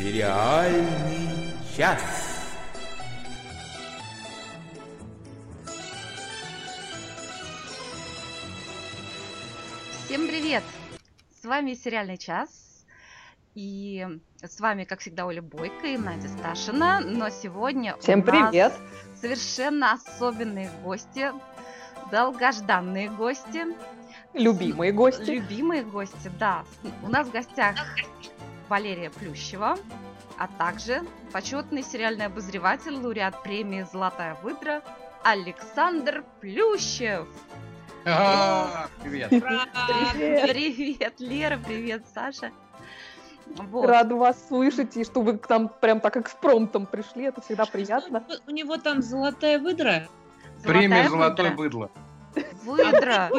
Сериальный час. Всем привет! С вами «Сериальный час». И с вами, как всегда, Оля Бойко и Надя Сташина. Но сегодня Всем у нас привет! совершенно особенные гости, долгожданные гости, Любимые гости. любимые гости, да. У нас в гостях Валерия Плющева, а также почетный сериальный обозреватель, лауреат премии «Золотая выдра» Александр Плющев. А, Привет. Привет! Привет, Лера, привет, Саша. Вот. Рада вас слышать, и что вы к нам прям так экспромтом пришли, это всегда приятно. У него там золотая выдра. Премия Золотая «Золотое выдра. быдло». Выдра.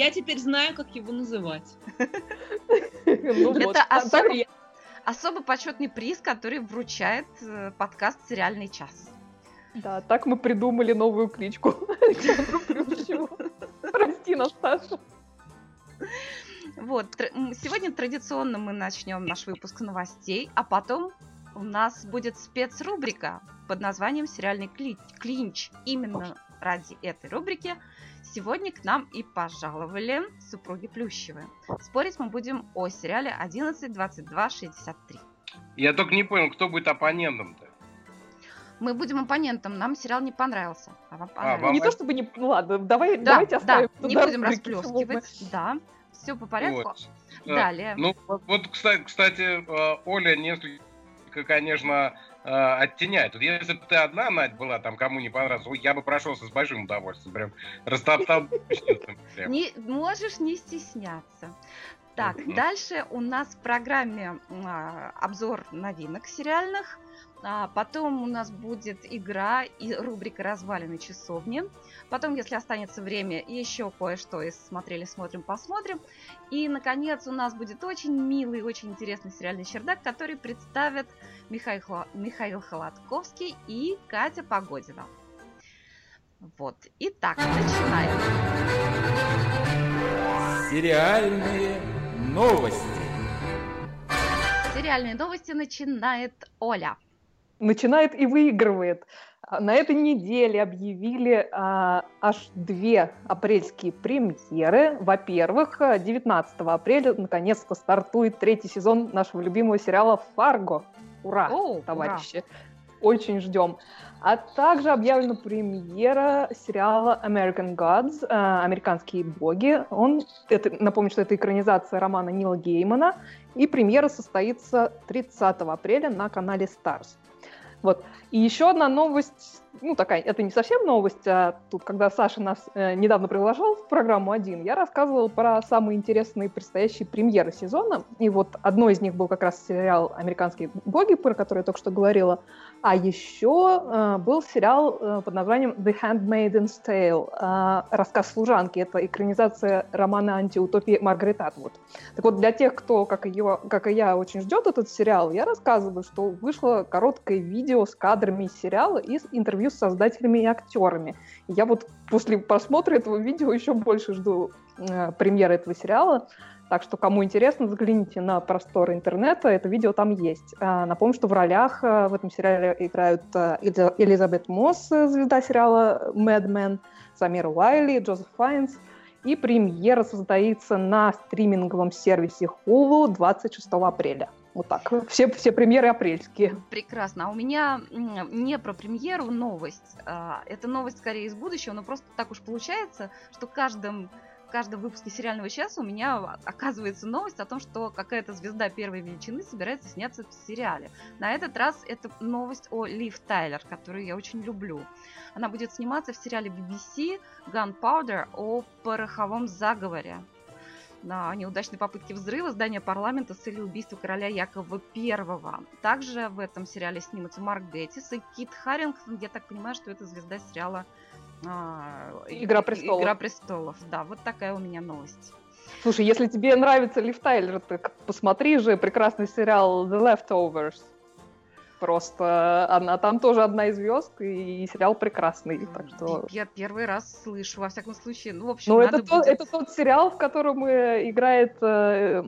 Я теперь знаю, как его называть. Ну Это особо- почетный приз, который вручает э, подкаст «Сериальный час». Да, так мы придумали новую кличку Александру Плющеву. Прости нас, Саша. Вот, сегодня традиционно мы начнем наш выпуск новостей, а потом у нас будет спецрубрика под названием «Сериальный кли- клинч». Именно ради этой рубрики сегодня к нам и пожаловали супруги Плющевы. Спорить мы будем о сериале 11, 22, 63. Я только не понял, кто будет оппонентом-то. Мы будем оппонентом, нам сериал не понравился. А вам понравился? вам- Не то чтобы не... Ну ладно, давай, Да, давайте да, оставим. не туда будем расплескивать. Да, все по порядку. Вот. Да. Далее. Ну, вот, вот, кстати, кстати, э, Оля несколько, конечно, э, оттеняет. Вот если бы ты одна, Надь, была, там, кому не понравилось, ой, я бы прошелся с большим удовольствием. Прям растоптал. Не, можешь не стесняться. Так, дальше у нас в программе а, обзор новинок сериальных. А, потом у нас будет игра и рубрика «Развалины часовни». Потом, если останется время, еще кое-что из «Смотрели, смотрим, посмотрим». И, наконец, у нас будет очень милый, очень интересный сериальный чердак, который представят Михаил, Михаил Холодковский и Катя Погодина. Вот. Итак, начинаем. Сериальные новости. Сериальные новости начинает Оля. Начинает и выигрывает. А, На этой неделе объявили а, аж две апрельские премьеры. Во-первых, а, 19 апреля наконец-то стартует третий сезон нашего любимого сериала «Фарго». Ура, О, ура. товарищи! Очень ждем. А также объявлена премьера сериала American Gods, а, «Американские боги». Он, это, напомню, что это экранизация романа Нила Геймана. И премьера состоится 30 апреля на канале Stars. Вот. И еще одна новость, ну такая, это не совсем новость, а тут, когда Саша нас э, недавно приглашал в программу один, я рассказывала про самые интересные предстоящие премьеры сезона. И вот одной из них был как раз сериал «Американские боги», про который я только что говорила. А еще э, был сериал э, под названием «The Handmaid's Tale», э, рассказ служанки. Это экранизация романа антиутопии Маргарет Атвуд. Так вот, для тех, кто, как, ее, как и я, очень ждет этот сериал, я рассказываю, что вышло короткое видео с кадрами из сериала и с интервью с создателями и актерами. Я вот после просмотра этого видео еще больше жду э, премьеры этого сериала. Так что, кому интересно, загляните на просторы интернета, это видео там есть. А, Напомню, что в ролях э, в этом сериале играют э, Элиза- Элизабет Мосс, э, звезда сериала Mad Men, Самир Уайли, Джозеф Файнс. И премьера состоится на стриминговом сервисе Hulu 26 апреля. Вот так. Все, все премьеры апрельские. Прекрасно. А у меня не про премьеру новость. а, Это новость скорее из будущего, но просто так уж получается, что в каждом, в каждом выпуске сериального часа у меня оказывается новость о том, что какая-то звезда первой величины собирается сняться в сериале. На этот раз это новость о Лив Тайлер, которую я очень люблю. Она будет сниматься в сериале BBC Gunpowder о пороховом заговоре. На неудачной попытке взрыва здания парламента с целью убийства короля Якова I. Также в этом сериале снимутся Марк Геттис и Кит Харрингтон. Я так понимаю, что это звезда сериала а, «Игра престолов». «Игра престолов». Да, вот такая у меня новость. Слушай, если тебе нравится Лив Тайлер, так посмотри же прекрасный сериал The Leftovers. Просто она там тоже одна из звезд, и сериал прекрасный. Так что... Я первый раз слышу, во всяком случае. Ну, в общем, Ну, надо это, тот, будет- это тот сериал, в котором э, играет э,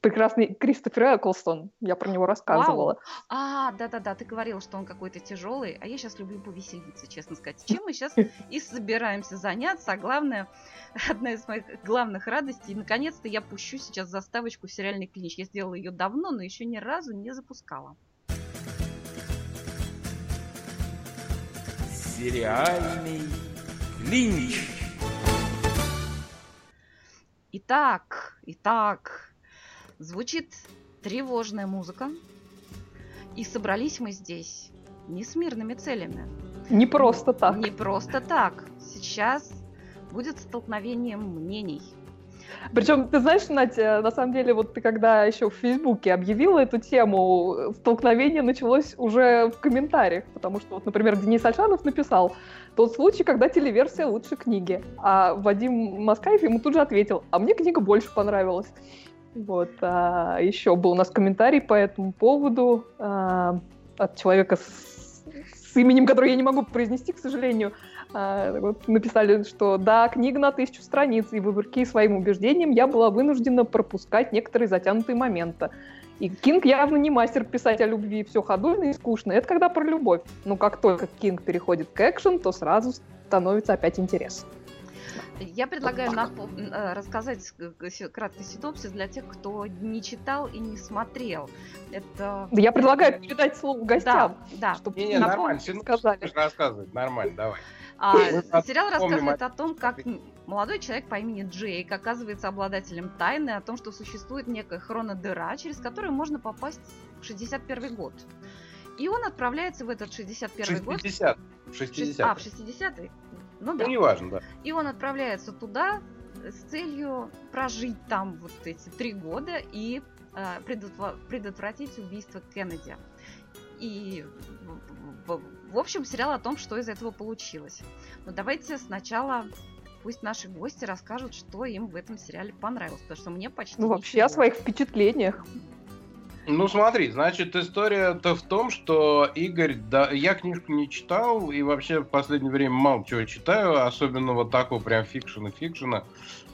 прекрасный Кристофер Эклстон. Я про него рассказывала. А, да-да-да, ты говорил, что он какой-то тяжелый, а я сейчас люблю повеселиться, честно сказать. Чем мы сейчас и собираемся заняться, а главное, одна из моих главных радостей, наконец-то я пущу сейчас заставочку в сериальный клинч. Я сделала ее давно, но еще ни разу не запускала. Сериальный клинч. Итак, итак, звучит тревожная музыка, и собрались мы здесь не с мирными целями. Не просто так. Не просто так. Сейчас будет столкновение мнений. Причем, ты знаешь, Надя, на самом деле, вот ты когда еще в Фейсбуке объявила эту тему, столкновение началось уже в комментариях, потому что, вот, например, Денис Альшанов написал тот случай, когда телеверсия лучше книги, а Вадим Маскаев ему тут же ответил, а мне книга больше понравилась. Вот, а еще был у нас комментарий по этому поводу а, от человека с, с именем, которое я не могу произнести, к сожалению, вот написали, что да, книга на тысячу страниц, и вопреки своим убеждениям я была вынуждена пропускать некоторые затянутые моменты. И Кинг явно не мастер писать о любви, все ходульно и скучно. Это когда про любовь. Но как только Кинг переходит к экшен, то сразу становится опять интересно. Я предлагаю напо- э, рассказать краткий синопсис для тех, кто не читал и не смотрел. Это... Да я предлагаю передать слово Да, гостям, да. чтобы Не-не, Напом- нормально, сказали. рассказывать, нормально, давай. А, сериал рассказывает о том, как молодой человек по имени Джейк оказывается обладателем тайны о том, что существует некая хронодыра, через которую можно попасть в 61 год. И он отправляется в этот 61 год. 60. в шест- 60. А, в 60-й? Ну да. Ну, неважно, да. И он отправляется туда с целью прожить там вот эти три года и э, предотвратить убийство Кеннеди. И в, общем сериал о том, что из этого получилось. Но давайте сначала пусть наши гости расскажут, что им в этом сериале понравилось, потому что мне почти Ну, вообще о ничего. своих впечатлениях. Ну, смотри, значит, история-то в том, что Игорь, да, я книжку не читал, и вообще в последнее время мало чего читаю, особенно вот такого прям фикшена фикшена,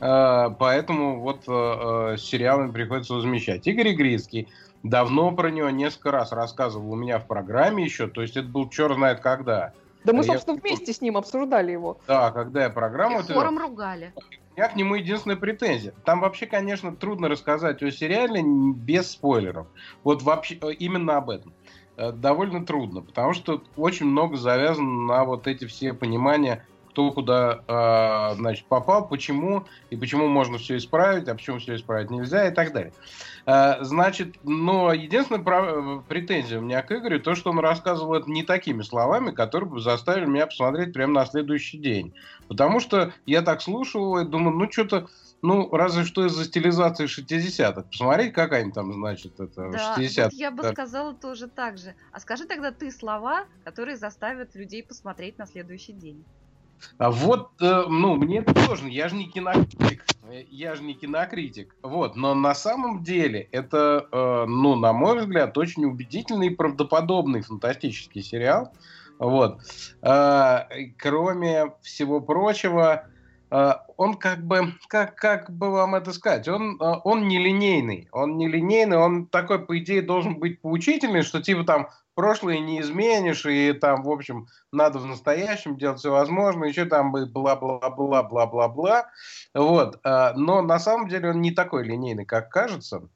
Э, поэтому вот э, э, с сериалами приходится возмещать. Игорь Игрицкий, давно про него несколько раз рассказывал у меня в программе еще, то есть это был черт знает когда. Да мы, А я- собственно, вместе с ним обсуждали его. Да, когда я И программу... эту- хором ругали. Меня к нему единственная претензия. Там вообще, конечно, трудно рассказать о сериале без спойлеров. Вот вообще э, именно об этом. Э, Довольно трудно, потому что очень много завязано на вот эти все понимания, кто куда э, значит, попал, почему, и почему можно все исправить, а почему все исправить нельзя и так далее. Э, Значит, но единственная прав- э, претензия у меня к Игорю, то, что он рассказывал это не такими словами, которые бы заставили меня посмотреть прямо на следующий день. Потому что я так слушал и думаю, ну что-то, ну разве что из-за стилизации 60-х. Посмотреть, какая они там, значит, это Да, 60 вот я бы сказала тоже так же. А скажи тогда ты слова, которые заставят людей посмотреть на следующий день. А вот, э, ну, мне это сложно, я же не кинокритик, э, я же не кинокритик, вот, но на самом деле это, э, ну, на мой взгляд, очень убедительный и правдоподобный фантастический сериал, вот. Кроме всего прочего, он как бы, как, как бы вам это сказать, он, он нелинейный, он нелинейный, он такой, по идее, должен быть поучительный, что типа там прошлое не изменишь, и там, в общем, надо в настоящем делать все возможное, еще там бы бла-бла-бла-бла-бла-бла. Вот. а, Но на самом деле он не такой линейный, как кажется.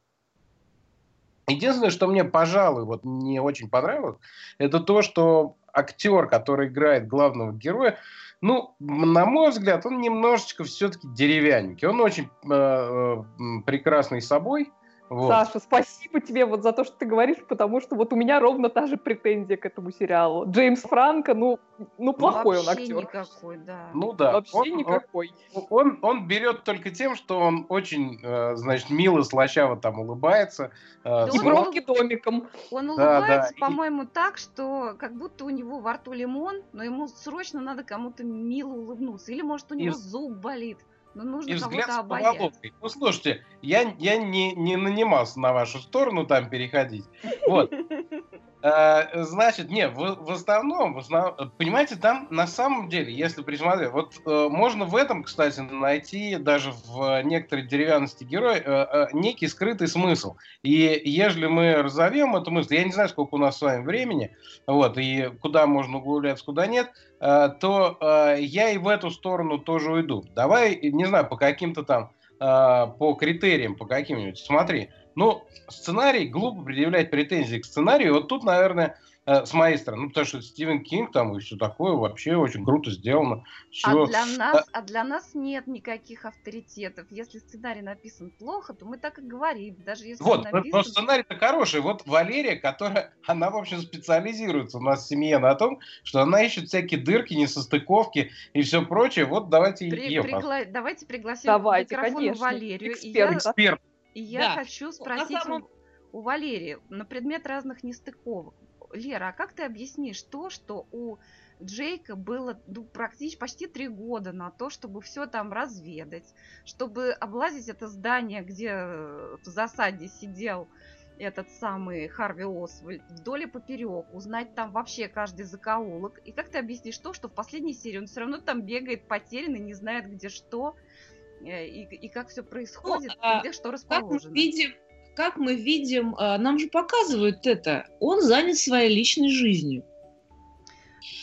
Единственное, что мне, пожалуй, вот не очень понравилось, это то, что актер, который играет главного героя, ну, на мой взгляд, он немножечко все-таки деревянненький. Он очень э, э, прекрасный собой. Вот. Саша, спасибо тебе вот за то, что ты говоришь, потому что вот у меня ровно та же претензия к этому сериалу. Джеймс Франко, ну, ну плохой он Вообще актер. никакой, да. Ну да. Вообще Он- он- никакой. Он, он берет только тем, что он очень, э, значит, мило, слащаво там улыбается. э, Да И он бровки домиком. Он Да, улыбается, да, и- по-моему, так, что как будто у него во рту лимон, но ему срочно надо кому-то мило улыбнуться. Или, может, у И него вз- зуб болит. Но нужно и взгляд с поволокой. Ну, слушайте, я, я не, не нанимался на вашу сторону там переходить. Вот. Э, Значит, не, в, в основном, в основном, понимаете, там на самом деле, если присмотреть, вот э, можно в этом, кстати, найти даже в некоторой деревянности героя э, э, некий скрытый смысл. И ежели мы разовьем эту мысль, я не знаю, сколько у нас с вами времени, вот, и куда можно углубляться, куда нет, э, то э, я и в эту сторону тоже уйду. Давай, не знаю, по каким-то там, э, по критериям, по каким-нибудь, смотри, ну, сценарий, глупо предъявлять претензии к сценарию. Вот тут, наверное, э, с моей стороны, ну, потому что Стивен Кинг там и все такое вообще очень круто сделано. Всё. А для нас, а для нас нет никаких авторитетов. Если сценарий написан плохо, то мы так и говорим. Даже если Вот, написан... но сценарий-то хороший. Вот Валерия, которая, она, в общем, специализируется у нас в семье на том, что она ищет всякие дырки, несостыковки и все прочее. Вот давайте При- ее, пригла- Давайте пригласим Давайте, к микрофону конечно. Валерию. И я, Эксперт. И я Да. хочу спросить самом- у, у Валерии на предмет разных нестыковок. Лера, а как ты объяснишь то, что у Джейка было ну, практически почти три года на то, чтобы все там разведать, чтобы облазить это здание, где э, в засаде сидел этот самый Харви Освальд вдоль и поперек, узнать там вообще каждый закоулок. И как ты объяснишь то, что в последней серии он все равно там бегает потерянный, не знает где что, и, и как все происходит, а и где что Как мы расположено. видим, как мы видим, а, нам же показывают это. Он занят своей личной жизнью.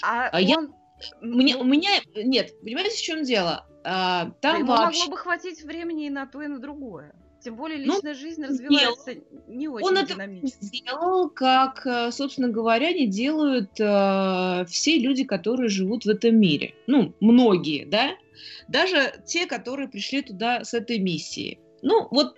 А, а я- он, Мне, ну, у меня нет, понимаете, в чем дело? А, да там ему вообще могло бы хватить времени и на то, и на другое. Тем более Ну, личная жизнь развивается не очень он это динамично. сделал, как, э, собственно говоря, не делают э, все люди, которые живут в этом мире. Ну, многие, да? Даже те, которые пришли туда с этой миссией. Ну, вот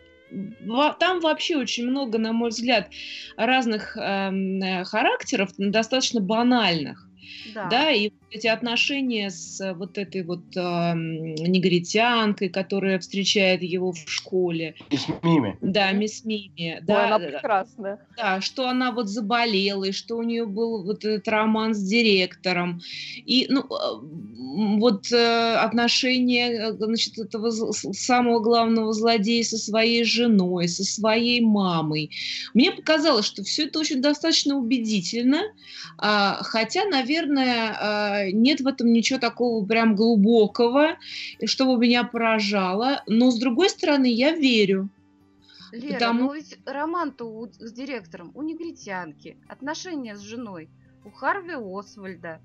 во- там вообще очень много, на мой взгляд, разных эм, э, характеров, но достаточно банальных. Да. Да, и эти отношения с э, вот этой вот эм, негритянкой, которая встречает его в школе, И с Мими. да, мисс Мими, Ой, да, она прекрасная. Да, что она вот заболела, и что у нее был вот этот роман с директором. И, ну, э, м, вот э, отношения, э, значит, этого самого главного злодея со своей женой, со своей мамой. Мне показалось, что все это очень достаточно убедительно, а, хотя, наверное, а, нет в этом ничего такого прям глубокого, чтобы меня поражало. Но, с другой стороны, я верю. Лера, Потому- ну ведь роман-то у- с директором у негритянки, отношения с женой у Харви Освальда.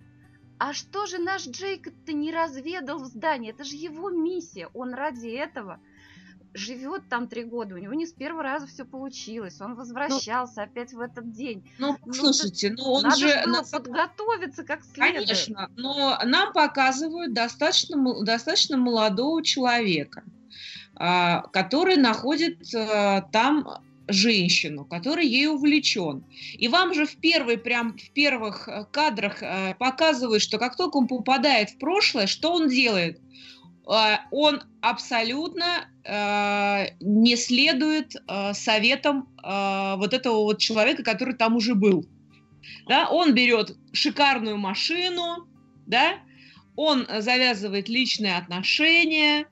А что же наш Джейкоб-то не разведал в здании? Это же его миссия. Он ради этого живет там три года. У него не с первого раза все получилось. Он возвращался опять в этот день. Ну, Ну, слушайте, ну он Надо же... было подготовиться как следует. Конечно, но нам показывают достаточно, достаточно молодого человека, а, который находит а, там женщину, который ей увлечен. И вам же в первой, прям в первых э, кадрах э, показывают, что как только он попадает в прошлое, что он делает? А, Он абсолютно э, не следует э, советам э, вот этого вот человека, который там уже был. Да, он берет шикарную машину, да, он завязывает личные отношения,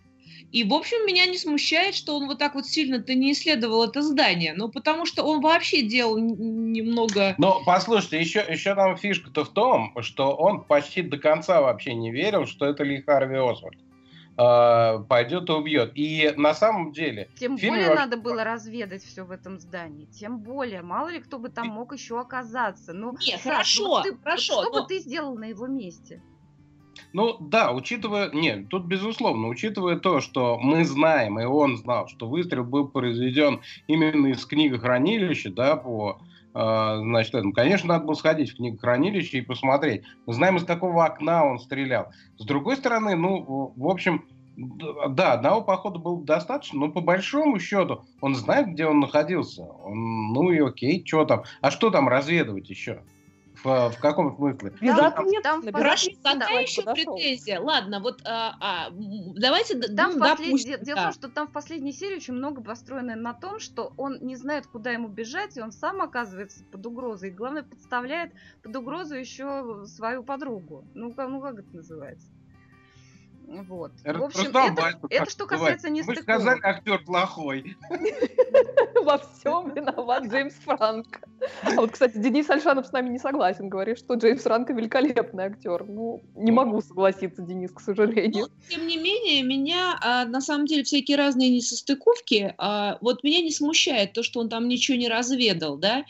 и, в общем, меня не смущает, что он вот так вот сильно-то не исследовал это здание, ну, потому что он вообще делал немного... Но послушайте, еще, еще там фишка-то в том, что он почти до конца вообще не верил, что это Ли Харви Освальд пойдет и убьет. И на самом деле, Тем В фильме более вообще- надо было разведать все в этом здании. Тем более, мало ли кто бы там мог еще оказаться. Ну, Не, Саш, хорошо, вот ты- вот хорошо, Что но- бы ты сделал на его месте? ну да, учитывая, нет, тут безусловно, учитывая то, что мы знаем, и он знал, что выстрел был произведен именно из книгохранилища, да, по э, значит, этому. Конечно, надо было сходить в книгохранилище и посмотреть. Мы знаем, из какого окна он стрелял. С другой стороны, ну, в общем, да, одного похода было достаточно, но по большому счету он знает, где он находился. Он, ну и окей, что там. А что там разведывать еще? В, в каком смысле? Без Там- ответа. там без Хорошо, Владик еще подошел. претензия? Ладно, вот а, а, давайте Там ну, в послед- допустим, де- Дело да. в том, что там в последней серии очень много построено на том, что он не знает, куда ему бежать, и он сам оказывается под угрозой. И главное, подставляет под угрозу еще свою подругу. Ну, как, ну как это называется? Вот. В общем, это, это что касается Вы нестыковок. сказали, актер плохой. Во всем виноват Джеймс Франко. А вот, кстати, Денис Альшанов с нами не согласен. Говорит, что Джеймс Франко великолепный актер. Ну, не могу согласиться, Денис, к сожалению. Но, тем не менее, меня, а, на самом деле, всякие разные несостыковки, а, вот меня не смущает то, что он там ничего не разведал, да.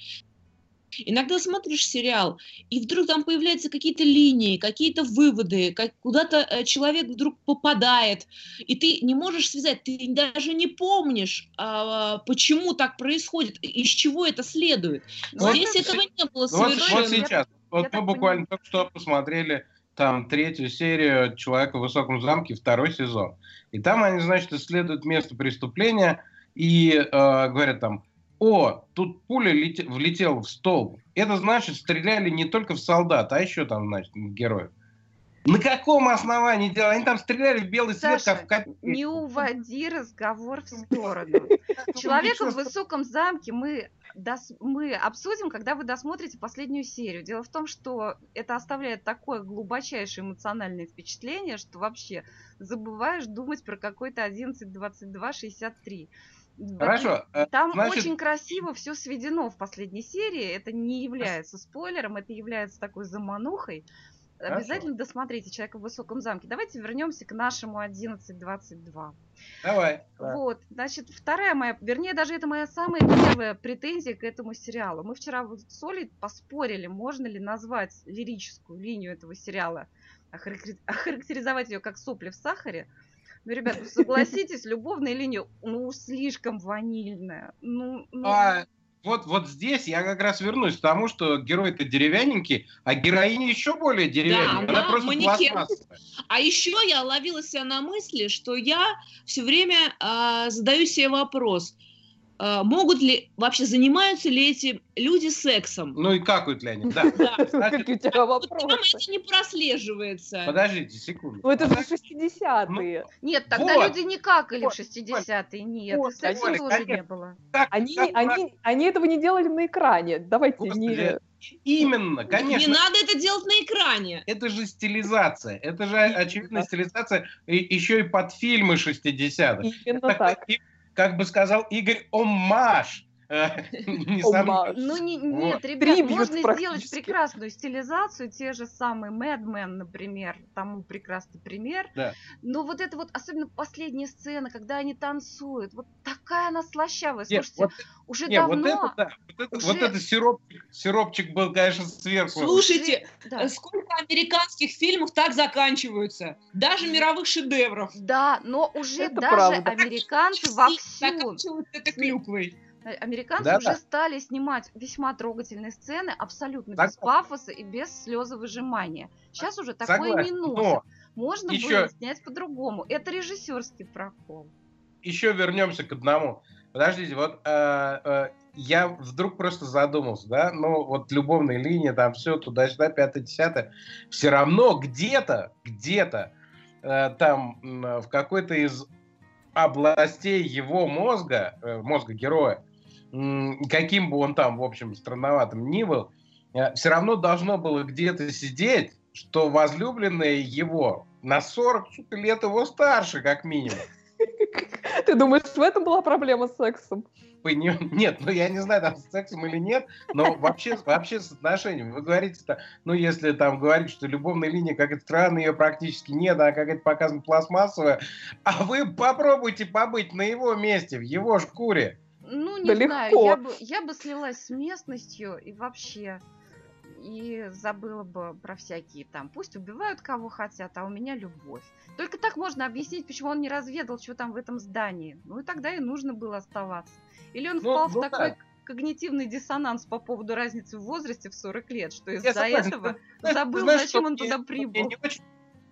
Иногда смотришь сериал, и вдруг там появляются какие-то линии, какие-то выводы, как куда-то э, человек вдруг попадает, и ты не можешь связать, ты даже не помнишь, а, почему так происходит, из чего это следует. Ну, Здесь это- этого не было Ну, Вот, совершенно. вот сейчас. Вот я мы буквально понимаю. только что посмотрели там третью серию «Человека в высоком замке», второй сезон. И там они, значит, исследуют место преступления и э, говорят там, о, тут пуля лете- влетела в столб. Это значит, стреляли не только в солдат, а еще там, значит, героев. На каком основании делали? Они там стреляли в белый свет, Саша, как в. Не уводи разговор в сторону. Человека в высоком замке мы, дос- мы обсудим, когда вы досмотрите последнюю серию. Дело в том, что это оставляет такое глубочайшее эмоциональное впечатление, что вообще забываешь думать про какой-то 11, 22, 63. Хорошо. э, Там значит- очень красиво все сведено в последней серии. Это не является спойлером, это является такой заманухой. Хорошо. Обязательно досмотрите «Человека в высоком замке». Давайте вернемся к нашему 11.22. Давай. Да. Вот, значит, вторая моя, вернее, даже это моя самая первая претензия к этому сериалу. Мы вчера вот с Олей поспорили, можно ли назвать лирическую линию этого сериала, охарактери- охарактеризовать ее как сопли в сахаре. Ну, ребят, ну, согласитесь, любовная линия, ну, слишком ванильная. Ну, ну, А, вот, вот здесь я как раз вернусь к тому, что герой-то деревянненький, а героиня еще более деревянненькая. она Она просто манекен. А еще я ловила себя на мысли, что я все время а, задаю себе вопрос, могут ли, вообще занимаются ли эти люди сексом? Ну и как вот, Леонид? Да. Какие у тебя Вот там вопросы? это не прослеживается. Подождите секунду. Ну, это же Подождите. 60-е. Нет, тогда люди не какали в 60-е, нет, Оля, тоже не было. Они, они, они этого не делали на экране. Давайте не... Именно, Не конечно. надо это делать на экране. Это же стилизация. Это же очевидная стилизация еще и под фильмы 60-х. Именно так. Как бы сказал Игорь, оммаж. Э. Ну, не, Вот. нет, ребят, можно сделать прекрасную стилизацию, те же самые Mad Men, например, тому прекрасный пример. Но вот это вот, особенно последняя сцена, когда они танцуют, вот такая она слащавая. Слушайте, уже давно... вот это, сиропчик, был, конечно, сверху. Слушайте, Да. сколько американских фильмов так заканчиваются? Даже мировых шедевров. Да, но уже даже американцы вовсю, заканчиваются это клюквой. Э, американцы Да-да. уже стали снимать весьма трогательные сцены абсолютно без Согласен. пафоса и без слезовыжимания. Сейчас уже такое не Согласен, носят. но Можно Ещё- было снять по-другому. Это режиссерский прокол. еще вернемся к одному. Подождите, вот э, э, я вдруг просто задумался, да, ну вот любовные линии, там все туда-сюда, пятое-десятое, все равно где-то, где-то э, там м, в какой-то из областей его мозга, э, мозга героя, каким бы он там, в общем, странноватым ни был, все равно должно было где-то сидеть, что возлюбленная его на 40 сука, лет его старше, как минимум. Ты думаешь, в этом была проблема с сексом? Нет, ну я не знаю, там с сексом или нет, но вообще, вообще с отношениями. Вы говорите, ну если там говорить, что любовная линия какая-то странная, ее практически нет, она какая-то показана пластмассовая, а вы попробуйте побыть на его месте, в его шкуре. Ну, не Да знаю, легко. я бы, я бы слилась с местностью и вообще и забыла бы про всякие там. Пусть убивают кого хотят, а у меня любовь. Только так можно объяснить, почему он не разведал, что там в этом здании. Ну и тогда и нужно было оставаться. Или он Ну, впал в ну такой да. когнитивный диссонанс по поводу разницы в возрасте в 40 лет, что из-за этого Знаешь, забыл, знаешь, зачем он мне- туда мне прибыл. не очень-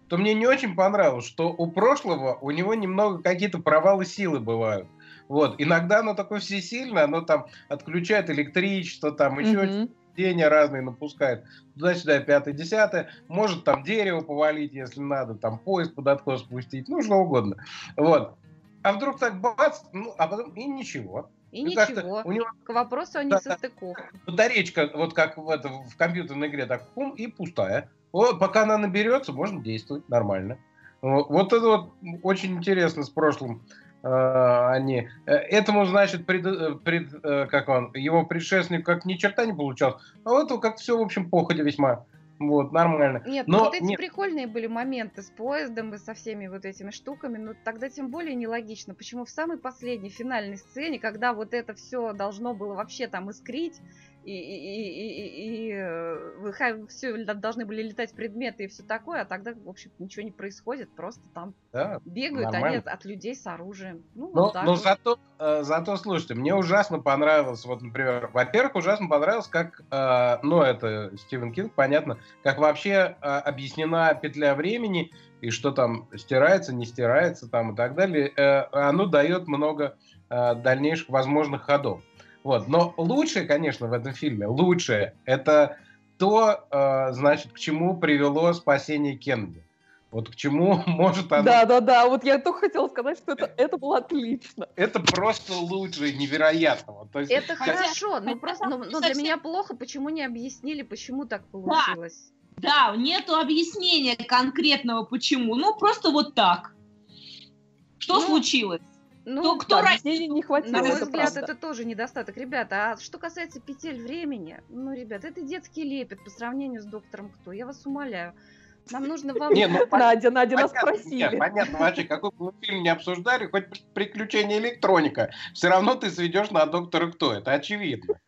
То мне не очень понравилось, что у прошлого у него немного какие-то провалы силы бывают. Вот. Иногда оно такое всесильное, оно там отключает электричество, там еще тени разные напускает. Туда-сюда, пятое, десятое. Может там дерево повалить, если надо, там поезд под откос спустить, ну что угодно. Вот. А вдруг так бац, ну, а потом и ничего. И Ну, ничего. У него К вопросу о несостыковках. батарейка, вот как в, это, в компьютерной игре, так пум, и пустая. Вот, пока она наберется, можно действовать нормально. Вот это вот очень интересно с прошлым. Э, Они э, этому, значит, пред, э, пред, как он, его предшественник как ни черта не получалось, а у этого как все, в общем, походя весьма. Вот, нормально. Нет, Но ну вот эти нет. прикольные были моменты с поездом и со всеми вот этими штуками, но тогда тем более нелогично, почему в самой последней финальной сцене, когда вот это все должно было вообще там искрить, и, и, и, и, и, э, все должны были летать предметы и все такое, а тогда, в общем, ничего не происходит, просто там Да, бегают они нормально. от, от людей с оружием. Ну, Но, вот так но вот. зато, э, зато, слушайте, мне ужасно понравилось, вот, например, во-первых, ужасно понравилось, как, э, ну, это Стивен Кинг, понятно, как вообще объяснена петля времени, и что там стирается, не стирается, там и так далее. Оно дает много дальнейших возможных ходов. Вот. Но лучшее, конечно, в этом фильме, лучшее, это то, э, значит, к чему привело спасение Кеннеди. Вот к чему может оно Да, да, да. Вот я только хотела сказать, что это, это было отлично. это просто лучше невероятно. Вот, то есть, Это хорошо, но просто, но, но для меня плохо, почему не объяснили, почему так получилось. Да, нету объяснения конкретного почему. Ну, просто вот так. Что Ну, случилось? Ну, Кто- кто Да, не хватило, На мой это взгляд, правда. это тоже недостаток. Ребята, а что касается петель времени, ну, ребят, это детский лепет по сравнению с доктором Кто. Я вас умоляю. Нам нужно вам... Не, ну, Надя, Надя, нас понятно, спросили. нет, понятно, вообще, какой бы мы фильм не обсуждали, хоть при- приключения электроника, все равно ты сведешь на доктора кто, это очевидно.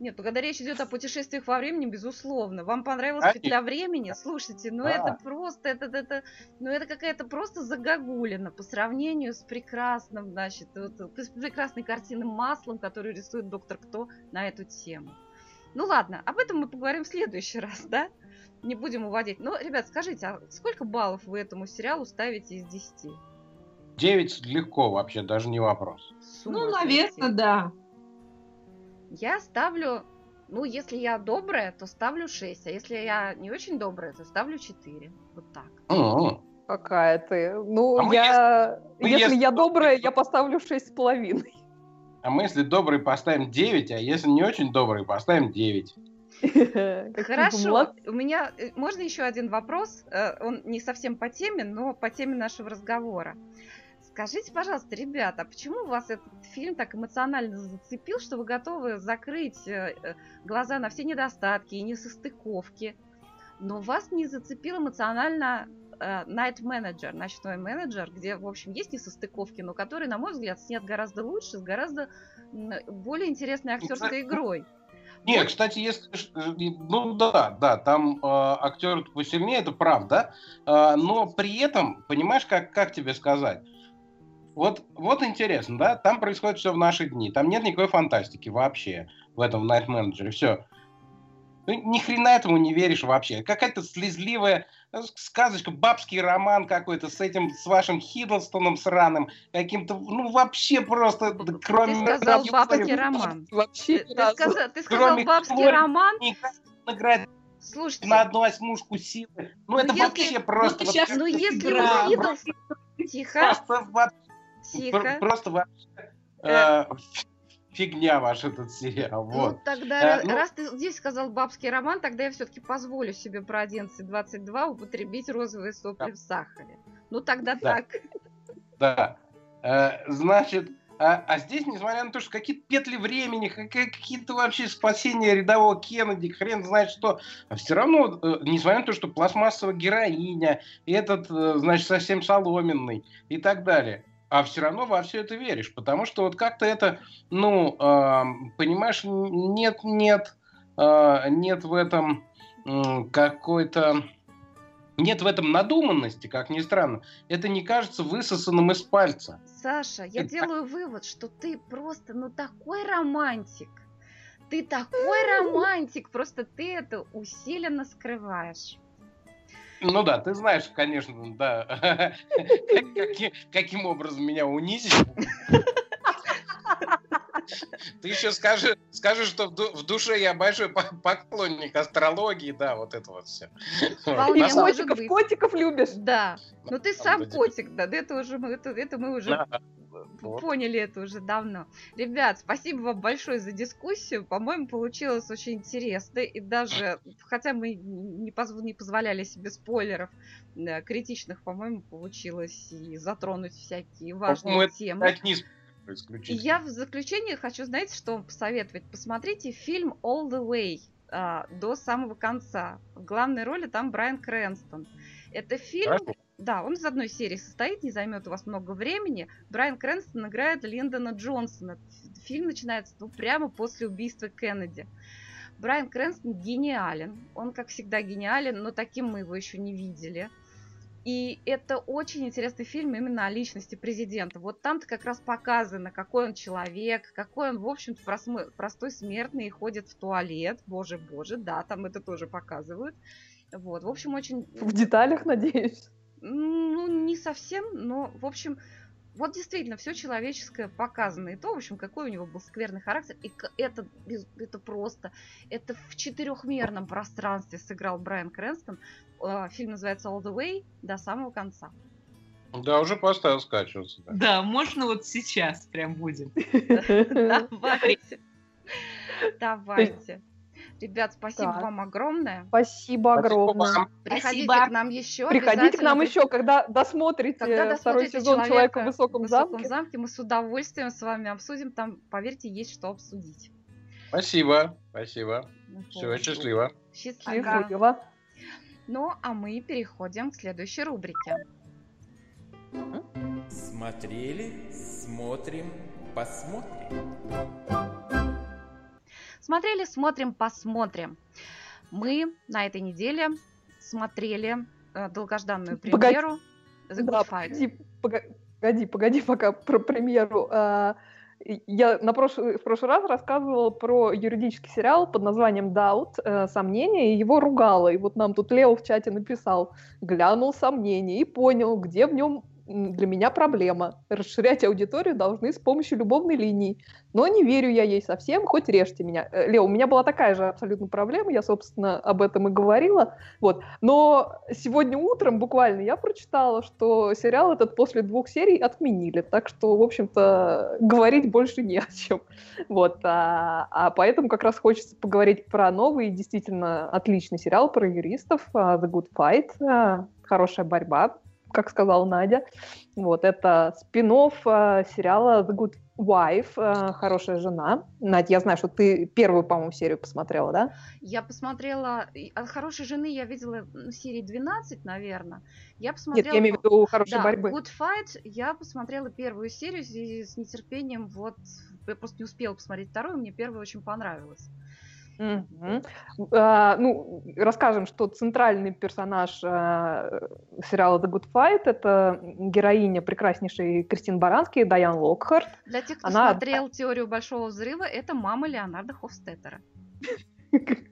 Нет, ну когда речь идет о путешествиях во времени, безусловно. Вам понравилась Конечно. петля времени? Слушайте, ну Да. это просто, это, это, ну это какая-то просто загогулина по сравнению с прекрасным, значит, вот, с прекрасной картинным маслом, которую рисует доктор Кто на эту тему. Ну ладно, об этом мы поговорим в следующий раз, да? Не будем уводить. Ну, ребят, скажите, а сколько баллов вы этому сериалу ставите из 10? Девять легко вообще, даже не вопрос. Ну, наверное, да. Я ставлю, ну, если я добрая, то ставлю 6, а если я не очень добрая, то ставлю 4. Вот так. М-м. Какая ты. Ну, А я... мы если если я добрая, я поставлю шесть с половиной. А мы, если добрый, поставим 9, а если не очень добрый, поставим 9. Какие вы Хорошо, у меня э, можно еще один вопрос. Э, Он не совсем по теме, но по теме нашего разговора. Скажите, пожалуйста, ребята, почему вас этот фильм так эмоционально зацепил, что вы готовы закрыть э, э, глаза на все недостатки и несостыковки, но вас не зацепил эмоционально э, Night Manager, ночной менеджер, где, в общем, есть несостыковки, но который, на мой взгляд, снят гораздо лучше, с гораздо более интересной актерской игрой. Не, кстати, если... Ну да, да, там э, актер посильнее, это правда. Э, но при этом, понимаешь, как, как тебе сказать? Вот, вот интересно, да, там происходит все в наши дни. Там нет никакой фантастики вообще в этом Night Manager. Все. ни хрена этому не веришь вообще. Какая-то слезливая э, сказочка, бабский роман какой-то с этим, с вашим Хиддлстоном сраным, каким-то, ну вообще просто, кроме... Ты сказал бабский роман. Вообще Ты, сказал, ты сказал Кроме бабский роман? никак не играет Слушайте, на одну осьмушку силы. Ну, Ну, это если- вообще просто... вот щас- ну если игра. у Хиддлстона... Тихо, Просто, тихо. пр- просто вообще э, фигня ваш этот сериал. Ну, Вот. тогда, Э, ну- раз ты здесь сказал бабский роман, тогда я все-таки позволю себе про 11.22 употребить розовые сопли Да. в сахаре. Ну, тогда Да. так. Да. Э, значит, а, а здесь, несмотря на то, что какие-то петли времени, какие- какие-то вообще спасения рядового Кеннеди, хрен знает что, все равно, э, несмотря на то, что пластмассовая героиня, этот, э, значит, совсем соломенный и так далее, а все равно во все это веришь, потому что вот как-то это, ну, эм, понимаешь, нет, нет, э, нет в этом м, какой-то... Нет в этом надуманности, как ни странно. Это не кажется высосанным из пальца. Саша, я Это- делаю вывод, что ты просто, ну, такой романтик. Ты такой романтик, просто ты это усиленно скрываешь. Ну да, ты знаешь, конечно, да, каки- каким образом меня унизить. Ты еще скажи, скажи, что в, ду- в душе я большой по- поклонник астрологии, да, вот это вот все. Вполне котиков, котиков любишь? Да, ну ты сам котик, да, это уже мы, это, это мы уже Вот. поняли это уже давно. Ребят, спасибо вам большое за дискуссию. По-моему, получилось очень интересно. И даже, хотя мы не, позв- не позволяли себе спойлеров да, критичных, по-моему, получилось и затронуть всякие важные это темы. Кстати, не И исключительно. я в заключение хочу, знаете, что вам посоветовать? Посмотрите фильм All the Way а, до самого конца. В главной роли там Брайан Крэнстон. Это фильм, Хорошо. Да, он из одной серии состоит, не займет у вас много времени. Брайан Крэнстон играет Линдона Джонсона. Фильм начинается ну, прямо после убийства Кеннеди. Брайан Крэнстон гениален. Он, как всегда, гениален, но таким мы его еще не видели. И это очень интересный фильм именно о личности президента. Вот там-то как раз показано, какой он человек, какой он, в общем-то, простой смертный и ходит в туалет. Боже, боже, да, там это тоже показывают. Вот, в общем, очень... В деталях, надеюсь. Ну, не совсем, но, в общем, вот действительно все человеческое показано. И то, в общем, какой у него был скверный характер. И это, это просто, это в четырехмерном пространстве сыграл Брайан Крэнстон. А, Фильм называется All the Way до самого конца. Да, уже поставил скачиваться. да. Да, можно вот сейчас прям будем. Давайте. Давайте. Ребят, спасибо Так. вам огромное. Спасибо Спасибо огромное. вам. Приходите Спасибо. к нам еще. Приходите к нам еще, когда досмотрите Когда второй досмотрите сезон «Человека в высоком, высоком замке». замке, мы с удовольствием с вами обсудим. Там, поверьте, есть что обсудить. Спасибо, спасибо. Ну, Все, вот. счастливо. Счастливо. Счастливо. Ну, а мы переходим к следующей рубрике. Смотрели, смотрим, посмотрим. Смотрели, смотрим, посмотрим. Мы на этой неделе смотрели э, долгожданную Погоди. премьеру The Да, Good Fight. погоди, погоди, погоди, пока про премьеру. А, Я на прошлый, в прошлый раз рассказывала про юридический сериал под названием «Doubt», э, «Сомнение», и его ругала. И вот нам тут Лео в чате написал, глянул «Сомнение» и понял, где в нем для меня проблема. Расширять аудиторию должны с помощью любовной линии. Но не верю я ей совсем, хоть режьте меня. Э, Лео, у меня была такая же абсолютно проблема, я, собственно, об этом и говорила. Вот. Но сегодня утром буквально я прочитала, что сериал этот после двух серий отменили. Так что, в общем-то, говорить больше не о чем. Вот. А, а поэтому как раз хочется поговорить про новый, действительно отличный сериал про юристов а, The Good Fight. а, Хорошая борьба, как сказала Надя. Вот, это спин сериала The Good Wife, а, Хорошая жена. Надя, я знаю, что ты первую, по-моему, серию посмотрела, да? Я посмотрела... От хорошей жены я видела ну, серии 12, наверное. Я Нет, посмотрела... я имею в виду хорошей да, борьбы. Good Fight. Я посмотрела первую серию и с нетерпением вот... Я просто не успела посмотреть вторую, мне первая очень понравилась. Мгм. А, ну, расскажем, что центральный персонаж а, сериала The Good Fight это героиня прекраснейшей Кристин Барански, Дайан Локхарт. Для тех, кто Она- смотрел «Теорию большого взрыва», это мама Леонарда Хофстеттера.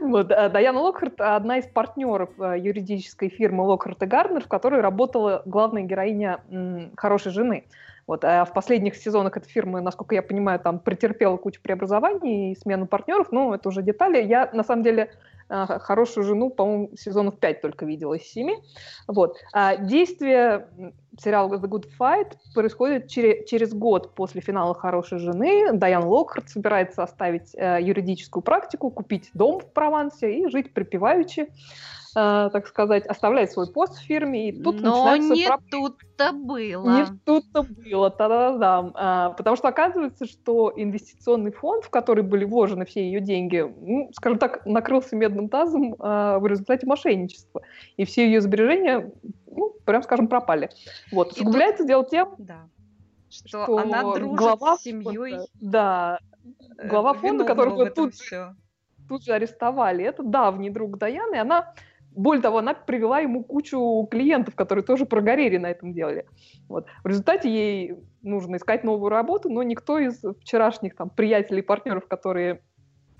Вот, а Дайана Локхарт одна из партнеров а, юридической фирмы Локхарт и Гарднер, в которой работала главная героиня «Хорошей жены». Вот, а в последних сезонах этой фирмы, насколько я понимаю, там претерпела кучу преобразований и смену партнеров, но это уже детали. Я, на самом деле, а, хорошую жену, по-моему, сезонов 5 только видела из 7. Вот. А действие сериала The Good Fight происходит через, через год после финала «Хорошей жены». Дайан Локхарт собирается оставить э, юридическую практику, купить дом в Провансе и жить припеваючи, э, так сказать, оставляет свой пост в фирме. И тут Но начинается не проблема. тут-то было. Не тут-то было, та-да-да. А, потому что оказывается, что инвестиционный фонд, в который были вложены все ее деньги, ну, скажем так, накрылся медным тазом а, в результате мошенничества. И все ее сбережения, ну, прям скажем, пропали. Вот. Усугубляется дело тем, Да. Что, что она дружит глава с семьей. фонда- да, э, глава фонда, которого тут всё. тут же арестовали. Это давний друг Даяны, и она, более того, она привела ему кучу клиентов, которые тоже прогорели на этом деле. Вот. В результате ей нужно искать новую работу, но никто из вчерашних там, приятелей партнеров, которые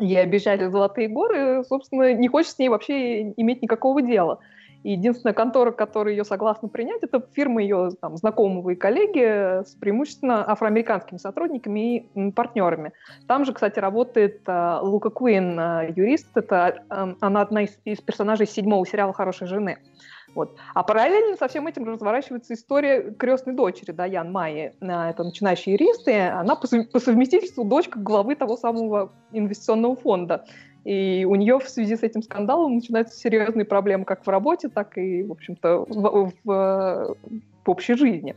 ей обещали золотые горы, собственно, не хочет с ней вообще иметь никакого дела. И единственная контора, которая ее согласна принять, это фирма ее там, знакомого и коллеги с преимущественно афроамериканскими сотрудниками и партнерами. Там же, кстати, работает а, Лука Куин, а, юрист. Это, а, она одна из, из персонажей седьмого сериала «Хорошей жены». Вот. А параллельно со всем этим разворачивается история крестной дочери Даян Майи. Это начинающая юрист, и она по совместительству дочка главы того самого инвестиционного фонда. И у нее в связи с этим скандалом начинаются серьезные проблемы как в работе, так и, в общем-то, в, в, в общей жизни.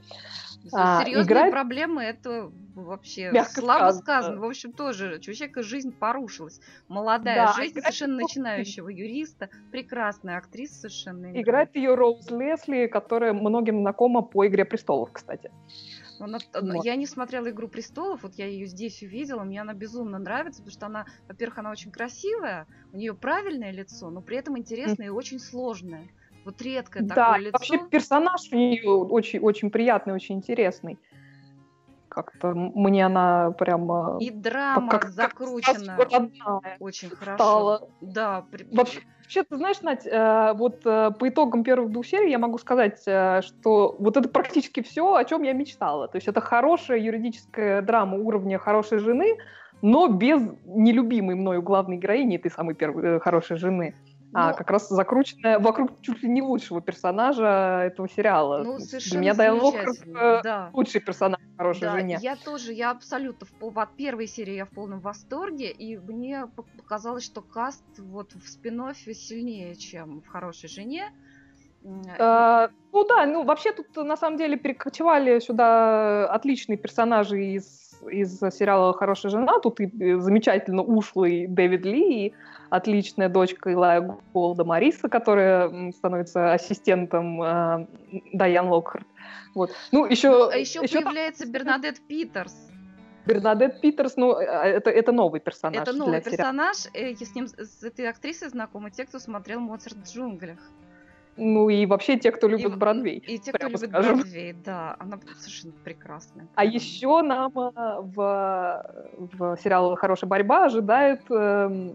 А, Серьезные играет... проблемы это вообще Мягко слабо сказано. сказано. В общем, тоже у человека жизнь порушилась. Молодая да, жизнь совершенно начинающего юриста, прекрасная актриса совершенно. Играет, играет ее Роуз Лесли, которая многим знакома по «Игре престолов», кстати. Она, вот. Я не смотрела «Игру престолов», вот я ее здесь увидела, мне она безумно нравится, потому что она, во-первых, она очень красивая, у нее правильное лицо, но при этом интересное mm. и очень сложное. Вот редкое да, такое лицо. вообще персонаж у нее очень, очень приятный, очень интересный. Как-то мне она прям... И драма как, закручена. Как очень хорошо. Стала. Да. Вообще, вообще, ты знаешь, Надь, э, вот э, по итогам первых двух серий я могу сказать, э, что вот это практически все, о чем я мечтала. То есть это хорошая юридическая драма уровня хорошей жены, но без нелюбимой мною главной героини, этой самой первой хорошей жены а ну, как раз закрученная вокруг чуть ли не лучшего персонажа этого сериала. Ну, совершенно Для меня Дайан Локхарт да. лучший персонаж «Хорошей да, жене». Я тоже, я абсолютно, в, от первой серии я в полном восторге, и мне показалось, что каст вот в спин сильнее, чем в «Хорошей жене». А, ну да, ну вообще тут на самом деле перекочевали сюда отличные персонажи из из сериала «Хорошая жена». Тут и э, замечательно ушлый Дэвид Ли, и отличная дочка Илая Голда Мариса, которая становится ассистентом э, Дайан Локхарт. Вот. Ну, еще, ну, а еще, еще появляется там... Бернадет Питерс. Бернадет Питерс, ну, э, это, это новый персонаж. Это новый персонаж. Сериала. Я с ним, с этой актрисой знакомы те, кто смотрел «Моцарт в джунглях». Ну и вообще те, кто любит и, Бродвей. И те, кто любит скажем. Бродвей, да. Она совершенно прекрасная. А еще нам э, в, в сериале «Хорошая борьба» ожидает э,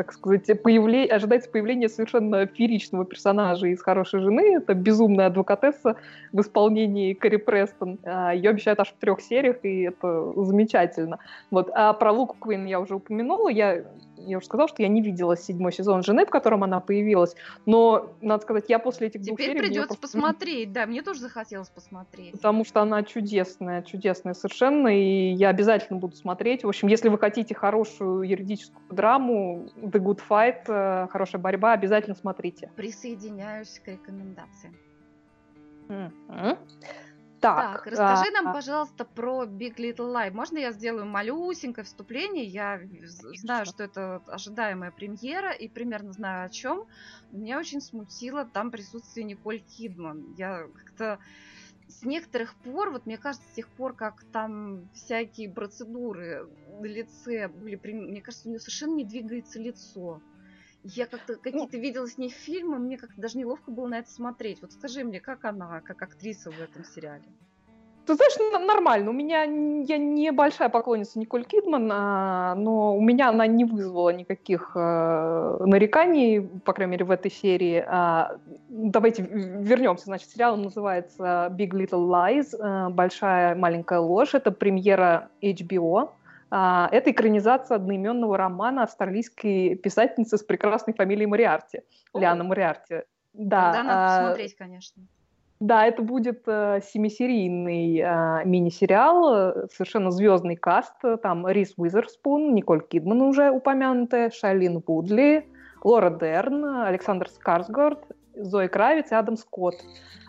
так сказать, появление, ожидается появление совершенно фееричного персонажа из «Хорошей жены». Это безумная адвокатесса в исполнении Кэрри Престон. А, Ее обещают аж в трех сериях, и это замечательно. Вот. А про Луку Квин я уже упомянула. Я я уже сказала, что я не видела седьмой сезон жены, в котором она появилась, но, надо сказать, я после этих Теперь двух серий... Теперь придется просто... посмотреть, да, мне тоже захотелось посмотреть. Потому что она чудесная, чудесная совершенно, и я обязательно буду смотреть. В общем, если вы хотите хорошую юридическую драму, The Good Fight, э, хорошая борьба, обязательно смотрите. Присоединяюсь к рекомендациям. Mm-hmm. Так, так расскажи а, нам, пожалуйста, про Big Little Lie. Можно я сделаю малюсенькое вступление? Я знаю, что это ожидаемая премьера и примерно знаю о чем. Меня очень смутило там присутствие Николь Кидман. Я как-то с некоторых пор, вот мне кажется, с тех пор, как там всякие процедуры на лице были, мне кажется, у нее совершенно не двигается лицо. Я как-то ну какие-то видела с ней фильмы, мне как-то даже неловко было на это смотреть. Вот скажи мне, как она, как актриса в этом сериале? Ты знаешь, нормально. У меня я небольшая поклонница Николь Кидман, а, но у меня она не вызвала никаких э, нареканий, по крайней мере, в этой серии. А, давайте вернемся. Значит, сериал называется Big Little Lies, э, большая маленькая ложь. Это премьера HBO. А, это экранизация одноименного романа австралийской писательницы с прекрасной фамилией Мариарти, О. Лиана Мариарти. Да, Тогда надо а, посмотреть, конечно. Да, это будет э, семисерийный э, мини-сериал, совершенно звездный каст. Там Рис Уизерспун, Николь Кидман уже упомянутая, Шайлин Вудли, Лора Дерн, Александр Скарсгард, Зои Кравец и Адам Скотт.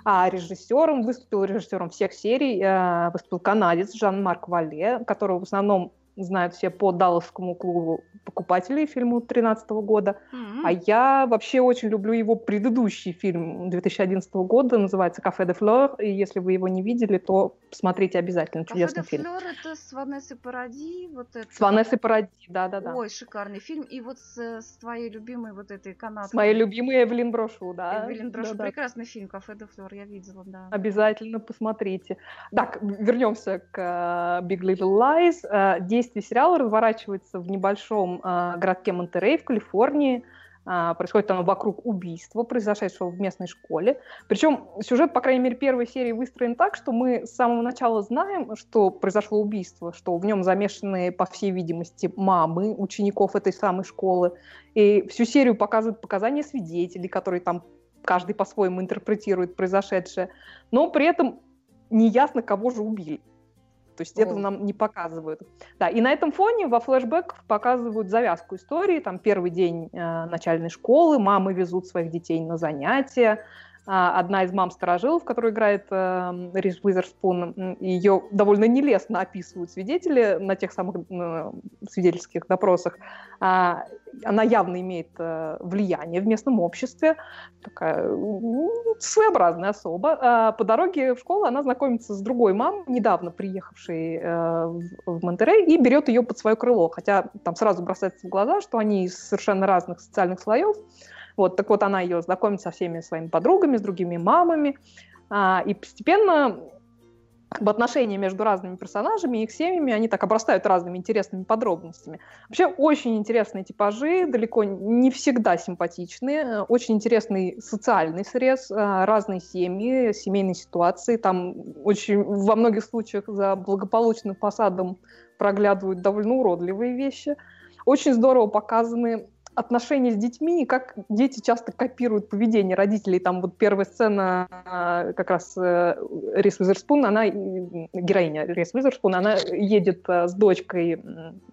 А режиссером выступил режиссером всех серий, э, выступил канадец Жан-Марк Вале, которого в основном знают все по Далласскому клубу покупателей фильму 2013 года. Mm-hmm. А я вообще очень люблю его предыдущий фильм 2011 года, называется «Кафе де Флор», и если вы его не видели, то посмотрите обязательно, чудесный фильм. «Кафе де Флор» — это с Ванессой Паради? Вот это... С Ванессой Паради, да-да-да. Ой, шикарный фильм. И вот с, с твоей любимой вот этой канадской... С моей любимой Эвелин Брошу, да. Эвелин Брошу, да, прекрасный фильм «Кафе де Флор», я видела, да. Обязательно посмотрите. Так, вернемся к uh, Big Little Lies. Действие сериала сериал разворачивается в небольшом э, городке Монтерей в Калифорнии. Э, происходит оно вокруг убийства, произошедшего в местной школе. Причем сюжет, по крайней мере, первой серии выстроен так, что мы с самого начала знаем, что произошло убийство, что в нем замешаны, по всей видимости, мамы учеников этой самой школы. И всю серию показывают показания свидетелей, которые там каждый по-своему интерпретирует произошедшее, но при этом неясно, кого же убили. То есть О. это нам не показывают. Да, и на этом фоне во флешбэках показывают завязку истории. Там первый день э, начальной школы, мамы везут своих детей на занятия, одна из мам сторожилов, которую играет э, Рис Уизерспун, ее довольно нелестно описывают свидетели на тех самых э, свидетельских допросах. А, она явно имеет э, влияние в местном обществе, такая своеобразная особа. А по дороге в школу она знакомится с другой мамой, недавно приехавшей э, в, в Монтерей, и берет ее под свое крыло, хотя там сразу бросается в глаза, что они из совершенно разных социальных слоев, вот, так вот она ее знакомит со всеми своими подругами, с другими мамами, а, и постепенно в отношения между разными персонажами и их семьями, они так обрастают разными интересными подробностями. Вообще очень интересные типажи, далеко не всегда симпатичные, очень интересный социальный срез, а, разные семьи, семейные ситуации. Там очень во многих случаях за благополучным фасадом проглядывают довольно уродливые вещи. Очень здорово показаны отношения с детьми, и как дети часто копируют поведение родителей. Там вот первая сцена а, как раз э, Рис Уизерспун, она, героиня Рис Уизерспун, она едет э, с дочкой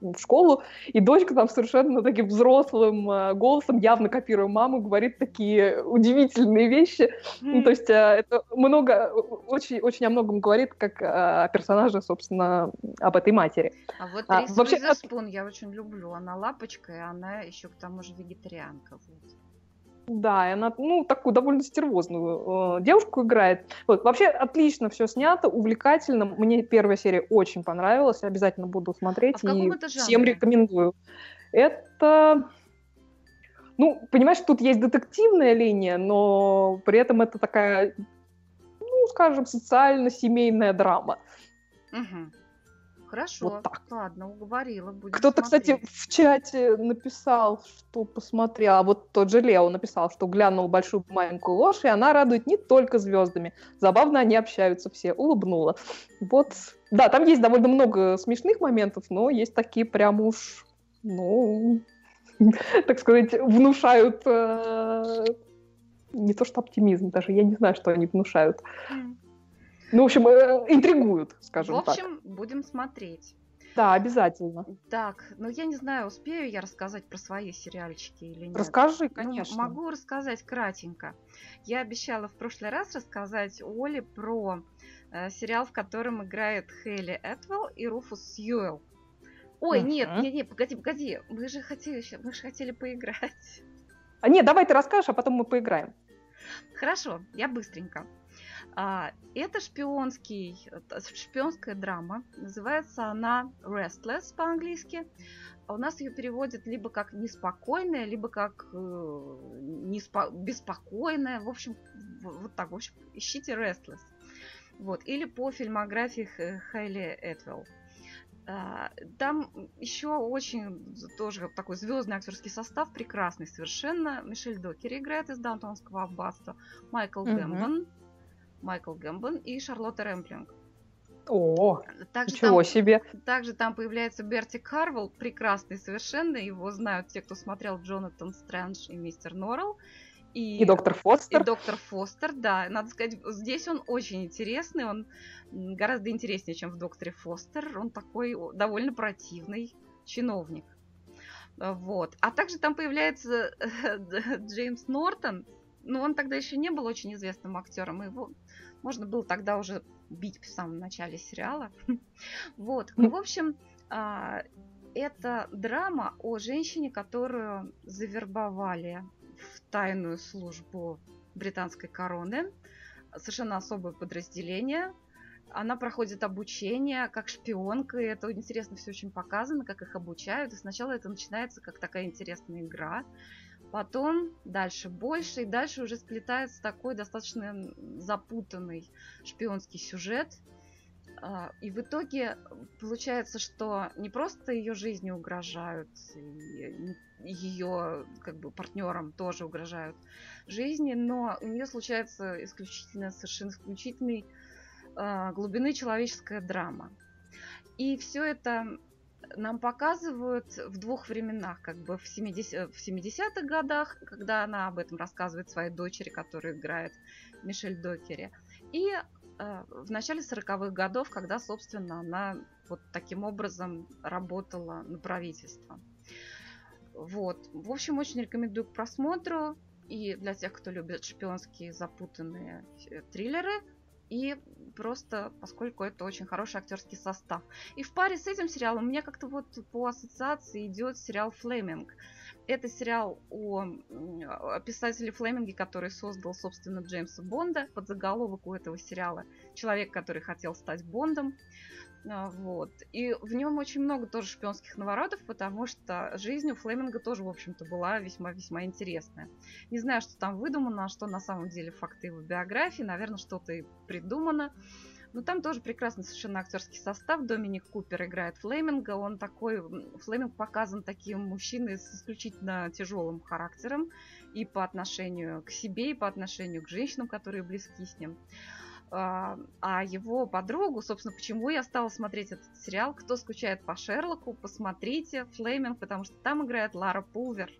в школу, и дочка там совершенно таким взрослым э, голосом, явно копируя маму, говорит такие удивительные вещи. Ну, то есть это много, очень, очень о многом говорит, как о персонаже, собственно, об этой матери. А вот а, Рис вообще, Уизерспун я очень люблю. Она лапочка, и она еще к тому тому же вегетарианка. Вот. Да, и она, ну, такую довольно стервозную э, девушку играет. Вот, вообще отлично все снято, увлекательно. Мне первая серия очень понравилась, обязательно буду смотреть а и всем рекомендую. Это, ну, понимаешь, тут есть детективная линия, но при этом это такая, ну, скажем, социально-семейная драма. Угу. Хорошо, вот так. ладно, уговорила. Кто-то, кстати, в чате написал, что посмотрел, а вот тот же Лео написал, что глянул большую маленькую ложь, и она радует не только звездами. Забавно они общаются все. Улыбнула. Вот, да, там есть довольно много смешных моментов, но есть такие прям уж, ну, так сказать, внушают э, не то что оптимизм даже, я не знаю, что они внушают. Ну, в общем, э, интригуют, скажем так. В общем, так. будем смотреть. Да, обязательно. Так, ну я не знаю, успею я рассказать про свои сериальчики или нет. Расскажи, ну, конечно. Ну, могу рассказать кратенько. Я обещала в прошлый раз рассказать Оле про э, сериал, в котором играет Хейли Этвелл и Руфус Сьюэлл. Ой, uh-huh. нет, нет, нет, погоди, погоди. Мы же хотели, мы же хотели поиграть. А нет, давай ты расскажешь, а потом мы поиграем. Хорошо, я быстренько. А, это шпионский, шпионская драма. Называется она Restless по-английски. А у нас ее переводят либо как неспокойная, либо как э, неспо... беспокойная. В общем, вот так. В общем, ищите Restless. Вот. Или по фильмографии Хайли Этвелл. А, там еще очень тоже такой звездный актерский состав, прекрасный совершенно. Мишель Докер играет из Даунтонского аббатства, Майкл mm-hmm. Гэмбон, Майкл Гэмбон и Шарлотта Рэмплинг. О, также ничего там, себе. Также там появляется Берти Карвелл, прекрасный совершенно. Его знают те, кто смотрел Джонатан Стрэндж и Мистер Норрелл. И, и доктор Фостер. И доктор Фостер, да. Надо сказать, здесь он очень интересный. Он гораздо интереснее, чем в докторе Фостер. Он такой довольно противный чиновник. Вот. А также там появляется Джеймс Нортон. Ну, он тогда еще не был очень известным актером. Его можно было тогда уже бить в самом начале сериала. Вот. Ну, в общем, а, это драма о женщине, которую завербовали в тайную службу британской короны. Совершенно особое подразделение. Она проходит обучение как шпионка, и это интересно все очень показано, как их обучают. И сначала это начинается как такая интересная игра. Потом дальше больше, и дальше уже сплетается такой достаточно запутанный шпионский сюжет. А, и в итоге получается, что не просто ее жизни угрожают, и ее как бы партнерам тоже угрожают жизни, но у нее случается исключительно, совершенно исключительной а, глубины человеческая драма. И все это нам показывают в двух временах, как бы в 70, в 70-х годах, когда она об этом рассказывает своей дочери, которая играет Мишель Докери, и э, в начале 40-х годов, когда, собственно, она вот таким образом работала на правительство. Вот. В общем, очень рекомендую к просмотру. И для тех, кто любит шпионские запутанные э, триллеры, и просто поскольку это очень хороший актерский состав. И в паре с этим сериалом у меня как-то вот по ассоциации идет сериал «Флеминг». Это сериал о, о писателе Флеминге, который создал, собственно, Джеймса Бонда. Под заголовок у этого сериала «Человек, который хотел стать Бондом». А, вот. И в нем очень много тоже шпионских наворотов, потому что жизнь у Флеминга тоже, в общем-то, была весьма-весьма интересная. Не знаю, что там выдумано, а что на самом деле факты его биографии. Наверное, что-то и придумано. Но там тоже прекрасный совершенно актерский состав. Доминик Купер играет Флеминга. Он такой... Флеминг показан таким мужчиной с исключительно тяжелым характером и по отношению к себе, и по отношению к женщинам, которые близки с ним. А, а его подругу, собственно, почему я стала смотреть этот сериал, кто скучает по Шерлоку, посмотрите Флеминг, потому что там играет Лара Пулвер.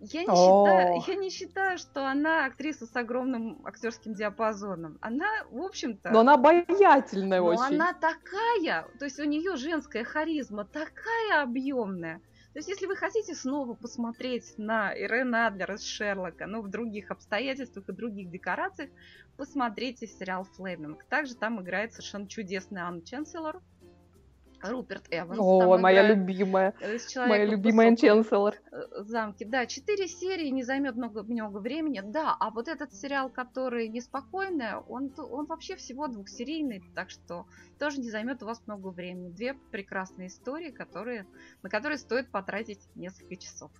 Я не, считаю, я не считаю, что она актриса с огромным актерским диапазоном. Она, в общем-то... Но она обаятельная но очень. она такая, то есть у нее женская харизма такая объемная. То есть, если вы хотите снова посмотреть на Ирена Адлер из Шерлока, но в других обстоятельствах и других декорациях, посмотрите сериал «Флеминг». Также там играет совершенно чудесный Анна Ченселор, Руперт Эванс. О, моя любимая. Моя любимая Ченселор. Э, замки. Да, четыре серии, не займет много, много времени. Да, а вот этот сериал, который неспокойный, он, он вообще всего двухсерийный, так что тоже не займет у вас много времени. Две прекрасные истории, которые, на которые стоит потратить несколько часов.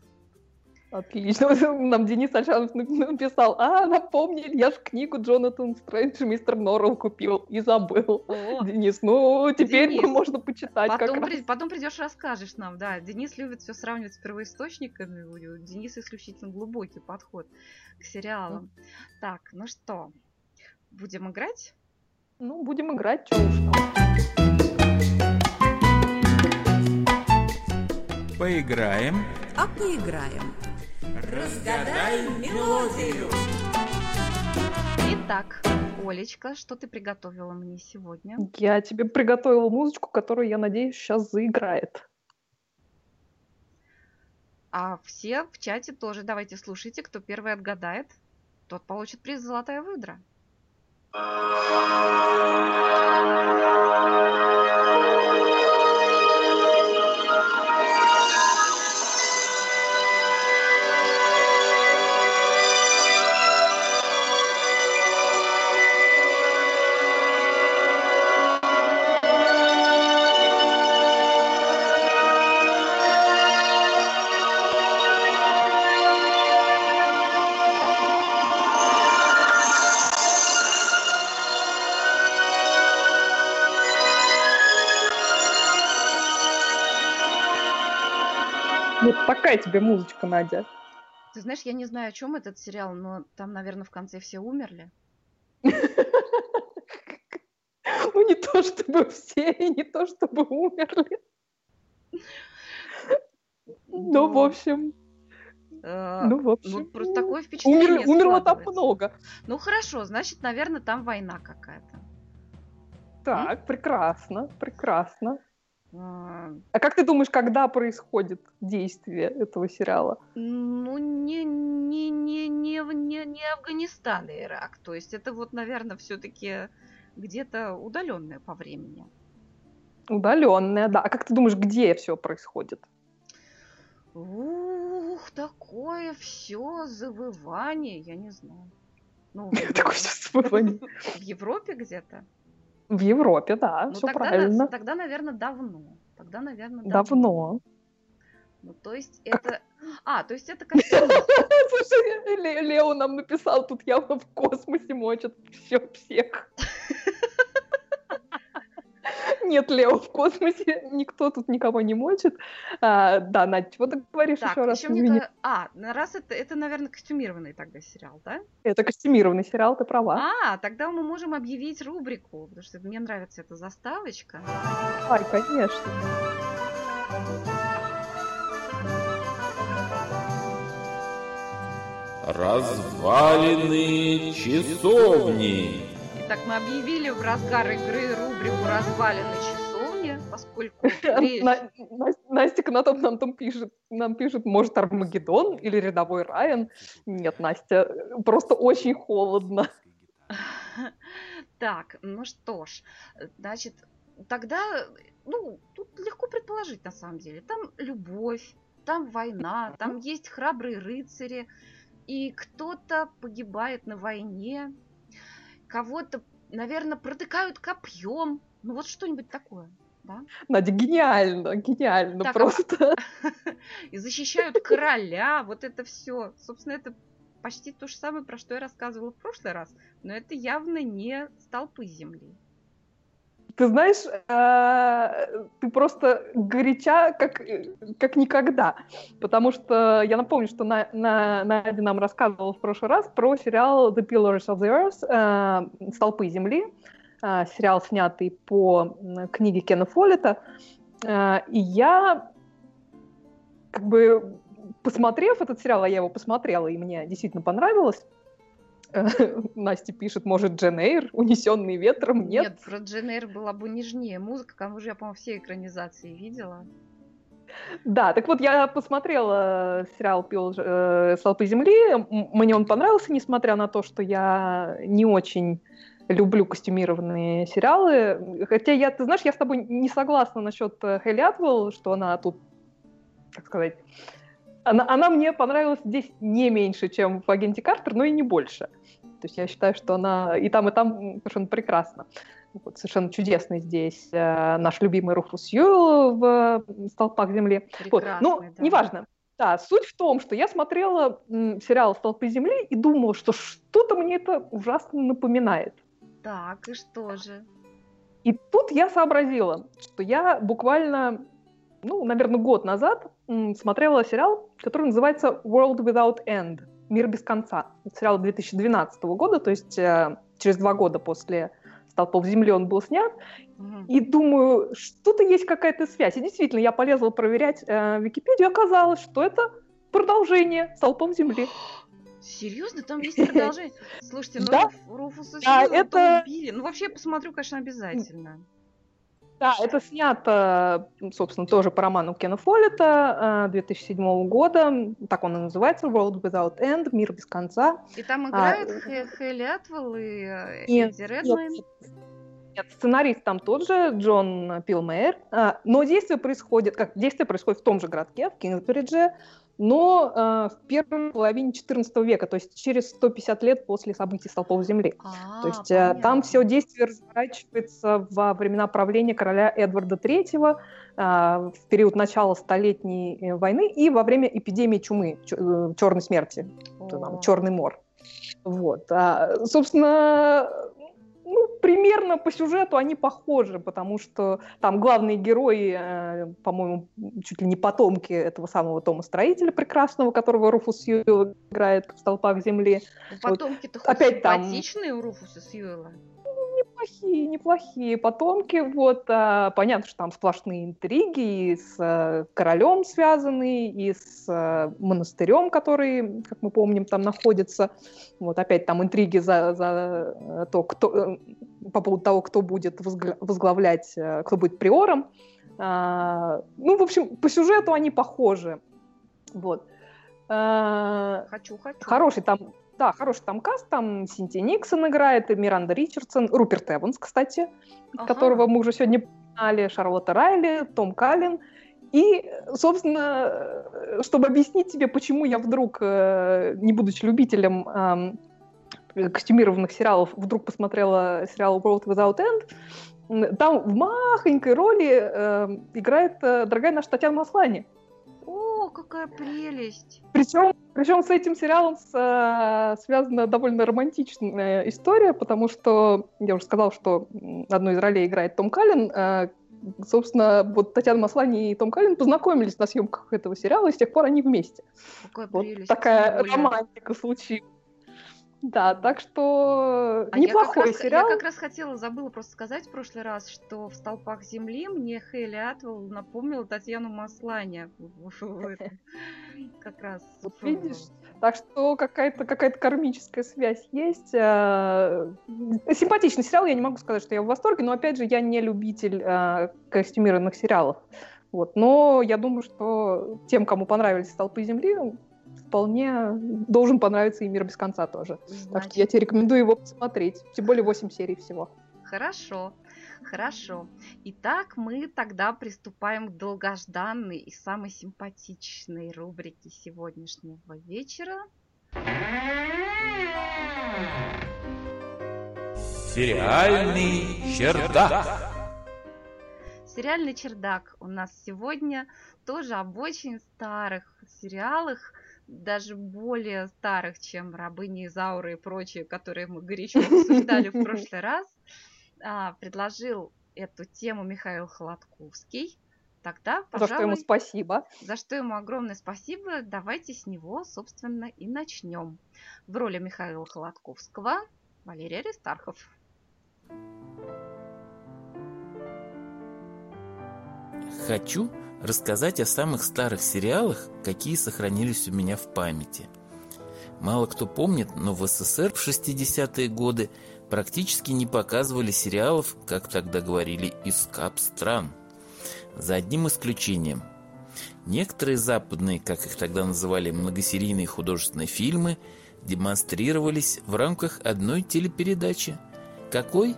Отлично. Нам Денис Альшанов написал, а, напомнили, я же книгу Джонатан Стрэндж Мистер Норрелл купил и забыл. О, Денис, ну, теперь Денис, можно почитать потом, как при, раз. потом придешь расскажешь нам, да. Денис любит все сравнивать с первоисточниками. У Дениса исключительно глубокий подход к сериалам. Mm. Так, ну что, будем играть? Ну, будем играть, что уж там. Поиграем. А поиграем. Разгадай мелодию. Итак, Олечка, что ты приготовила мне сегодня? Я тебе приготовила музычку, которую, я надеюсь, сейчас заиграет. А все в чате тоже давайте слушайте. Кто первый отгадает, тот получит приз «Золотая выдра». Такая тебе музычка, Надя. Ты знаешь, я не знаю, о чем этот сериал, но там, наверное, в конце все умерли. Ну, не то чтобы все, и не то чтобы умерли. Ну, в общем... Э, Ну, в Ну, общем... просто такое впечатление умер- Умерло там много. Ну, хорошо, значит, наверное, там война какая-то. Так, прекрасно, прекрасно. А, А как ты думаешь, когда происходит действие этого сериала? Ну, не, не, не, не, не, не Афганистан и Ирак. То есть это вот, наверное, все-таки где-то удаленное по времени. Удаленная, да. А как ты думаешь, где все происходит? Ух, такое все завывание, я не знаю. Ну, Такое всё забывание. в Европе где-то? В Европе, да, Ну, все тогда, правильно. тогда, наверное, давно. Тогда, наверное, Давно. Ну, то есть это... А, то есть это костюм. Слушай, Ле- Лео нам написал, тут явно в космосе мочат все всех. Нет, Лео, в космосе никто тут никого не мочит. А, да, Надь, чего ты говоришь Так, еще раз? еще мне... А, раз это, это, наверное, костюмированный тогда сериал, да? Это костюмированный сериал, ты права. А, тогда мы можем объявить рубрику, потому что мне нравится эта заставочка. Ай, конечно. Развалины часовни. Итак, мы объявили в разгар игры рубрику «Развалины часовни», поскольку Настя на том нам там пишет, нам пишет, может, Армагеддон или рядовой Райан. Нет, Настя, просто очень холодно. Так, ну что ж, значит, тогда, ну, тут легко предположить на самом деле. Там любовь, там война, там есть храбрые рыцари, и кто-то погибает на войне, кого-то, наверное, протыкают копьем. Ну вот что-нибудь такое, да? Надя, гениально, гениально Так, а просто. И защищают короля, вот это все. Собственно, это почти то же самое, про что я рассказывала в прошлый раз, но это явно не столпы земли. Ты знаешь, э, ты просто горяча, как, как никогда. Потому что я напомню, что на, на, Надя нам рассказывала в прошлый раз про сериал The Pillars of the Earth, э, «Столпы земли», э, сериал, снятый по книге Кена Фоллета. И я, как бы, посмотрев этот сериал, а я его посмотрела, и мне действительно понравилось, Настя пишет, может, Джен Эйр, унесенный ветром? Нет. про Джен Эйр была бы нежнее музыка, к тому же я, по-моему, все экранизации видела. Да, так вот, я посмотрела сериал «Пил э, «Столпы земли». Мне он понравился, несмотря на то, что я не очень люблю костюмированные сериалы. Хотя я, ты знаешь, я с тобой не согласна насчет э, Хелли Атвелл, что она тут, как сказать, она, она мне понравилась здесь не меньше, чем в «Агенте Картер», но и не больше. То есть я считаю, что она и там, и там совершенно прекрасна. Вот, совершенно чудесный здесь э, наш любимый Руфус Юэлл в э, «Столпах земли». Вот, ну, да. неважно. Да, суть в том, что я смотрела м, сериал «Столпы земли» и думала, что что-то мне это ужасно напоминает. Так, и что же? И тут я сообразила, что я буквально, ну, наверное, год назад смотрела сериал, который называется World Without End. Мир без конца. Это сериал 2012 года, то есть э, через два года после «Столпов земли» он был снят. Мгм. И думаю, что-то есть какая-то связь. И действительно, я полезла проверять э, Википедию, оказалось, что это продолжение «Столпов земли». Серьезно, там есть продолжение? Слушайте, ну Да. Руф- Руфуса Да, это- убили. Ну, вообще, я посмотрю, конечно, обязательно. Да, это снято, собственно, тоже по роману Кена Фоллета э, 2007 года. Так он и называется, World Without End, Мир без конца. И там А, играют э, Хэ- Хелли Атвелл и э, Эдди нет, Редмейн. Нет, сценарист там тот же, Джон Пилмейер. А, Но действие происходит, как действие происходит в том же городке, в Кингсбридже, но э, в первой половине XIV века, то есть через 150 лет после событий Столпов Земли. А, То есть э, там все действие разворачивается во времена правления короля Эдварда III, э, в период начала Столетней э, войны и во время эпидемии чумы, черной смерти, О. черный мор. Вот. А, собственно, примерно по сюжету они похожи, потому что там главные герои, э, по-моему, чуть ли не потомки этого самого Тома Строителя прекрасного, которого Руфус Сьюэлл играет в «Столпах земли». Ну, Потомки-то хоть опять там- симпатичные у Руфуса Сьюэлла. Неплохие, неплохие потомки. Вот, а, понятно, что там сплошные интриги и с э, королем связаны, и с э, монастырем, который, как мы помним, там находится. Вот опять там интриги за, за э, то, кто, по поводу того, кто будет возглавлять, кто будет приором. А, ну, в общем, по сюжету они похожи. Вот. А, Хочу, хочу. Хороший там, да, хороший там каст, там Синтия Никсон играет, и Миранда Ричардсон, Руперт Эванс, кстати, Ага. которого мы уже сегодня упоминали, Шарлотта Райли, Том Каллен. И, собственно, э, чтобы объяснить тебе, почему я вдруг, э, не будучи любителем эм, костюмированных сериалов, вдруг посмотрела сериал World Without End, там в махонькой роли э, играет э, дорогая наша Татьяна Маслани. О, какая прелесть. Причем, причем с этим сериалом с- э, связана довольно романтичная история, потому что я уже сказала, что одну из ролей играет Том Каллен. э, собственно, вот Татьяна Маслани и Том Каллен познакомились на съемках этого сериала, и с тех пор они вместе. Какая Вот прелесть. такая романтика случилась. Да, так что А неплохой я раз, сериал. Я как раз хотела, забыла просто сказать в прошлый раз, что в «Столпах земли» мне Хейли Атвелл напомнила Татьяну Масланя. Как раз. Вот видишь? Так что какая-то какая кармическая связь есть. Э, Симпатичный сериал, я не могу сказать, что я в восторге, но опять же, я не любитель э, костюмированных сериалов. Вот. Но я думаю, что тем, кому понравились «Столпы земли», вполне должен понравиться и «Мир без конца» тоже. Так что Значит, я тебе рекомендую его посмотреть. Тем более 8 серий всего. Хорошо, хорошо. Итак, мы тогда приступаем к долгожданной и самой симпатичной рубрике сегодняшнего вечера. Сериальный чердак. Сериальный чердак у нас сегодня тоже об очень старых сериалах, даже более старых, чем «Рабыни Изауры» и прочие, которые мы горячо обсуждали в прошлый раз. А, Предложил эту тему Михаил Холодковский. Тогда, За что ему пожалуй, спасибо. за что ему огромное спасибо. Давайте с него, собственно, и начнем. В роли Михаила Холодковского Валерий Аристархов. Хочу рассказать о самых старых сериалах, какие сохранились у меня в памяти. Мало кто помнит, но в СССР в 60-е годы практически не показывали сериалов, как тогда говорили, из кап стран. За одним исключением. Некоторые западные, как их тогда называли, многосерийные художественные фильмы демонстрировались в рамках одной телепередачи. Какой?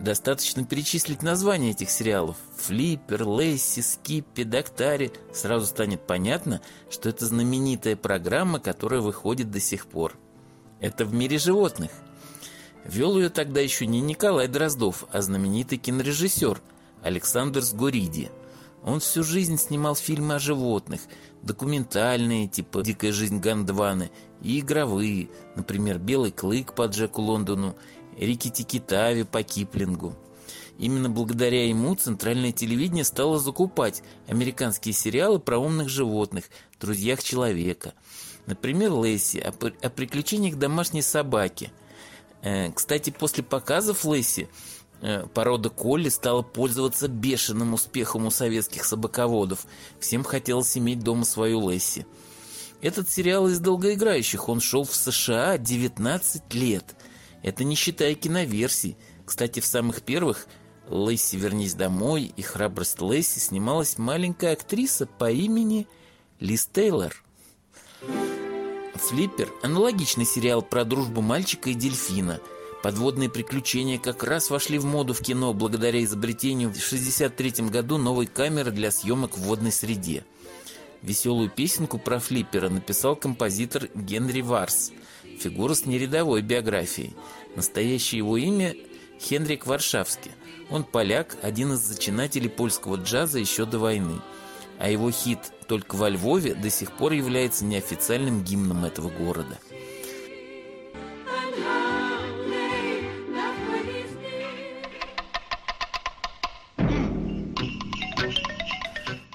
Достаточно перечислить названия этих сериалов. Флиппер, Лесси, Скиппи, Доктари. Сразу станет понятно, что это знаменитая программа, которая выходит до сих пор. Это в мире животных. Вел ее тогда еще не Николай Дроздов, а знаменитый кинорежиссер Александр Сгориди. Он всю жизнь снимал фильмы о животных, документальные, типа «Дикая жизнь Гондваны», и игровые, например, «Белый клык» по Джеку Лондону, Рикки-Тикки-Тави по Киплингу. Именно благодаря ему центральное телевидение стало закупать американские сериалы про умных животных, друзьях человека. Например, Лесси о, о приключениях домашней собаки. Э, Кстати, после показов Лесси э, порода Колли стала пользоваться бешеным успехом у советских собаководов. Всем хотелось иметь дома свою Лесси. Этот сериал из долгоиграющих, он шел в США 19 лет. Это не считая киноверсий. Кстати, в самых первых «Лесси, вернись домой» и «Храбрость Лесси» снималась маленькая актриса по имени Лиз Тейлор. «Флиппер» – аналогичный сериал про дружбу мальчика и дельфина. Подводные приключения как раз вошли в моду в кино благодаря изобретению в 1963 году новой камеры для съемок в водной среде. Веселую песенку про Флиппера написал композитор Генри Варс, фигура с нерядовой биографией. Настоящее его имя – Хенрик Варшавский. Он поляк, один из зачинателей польского джаза еще до войны. А его хит «Только во Львове» до сих пор является неофициальным гимном этого города.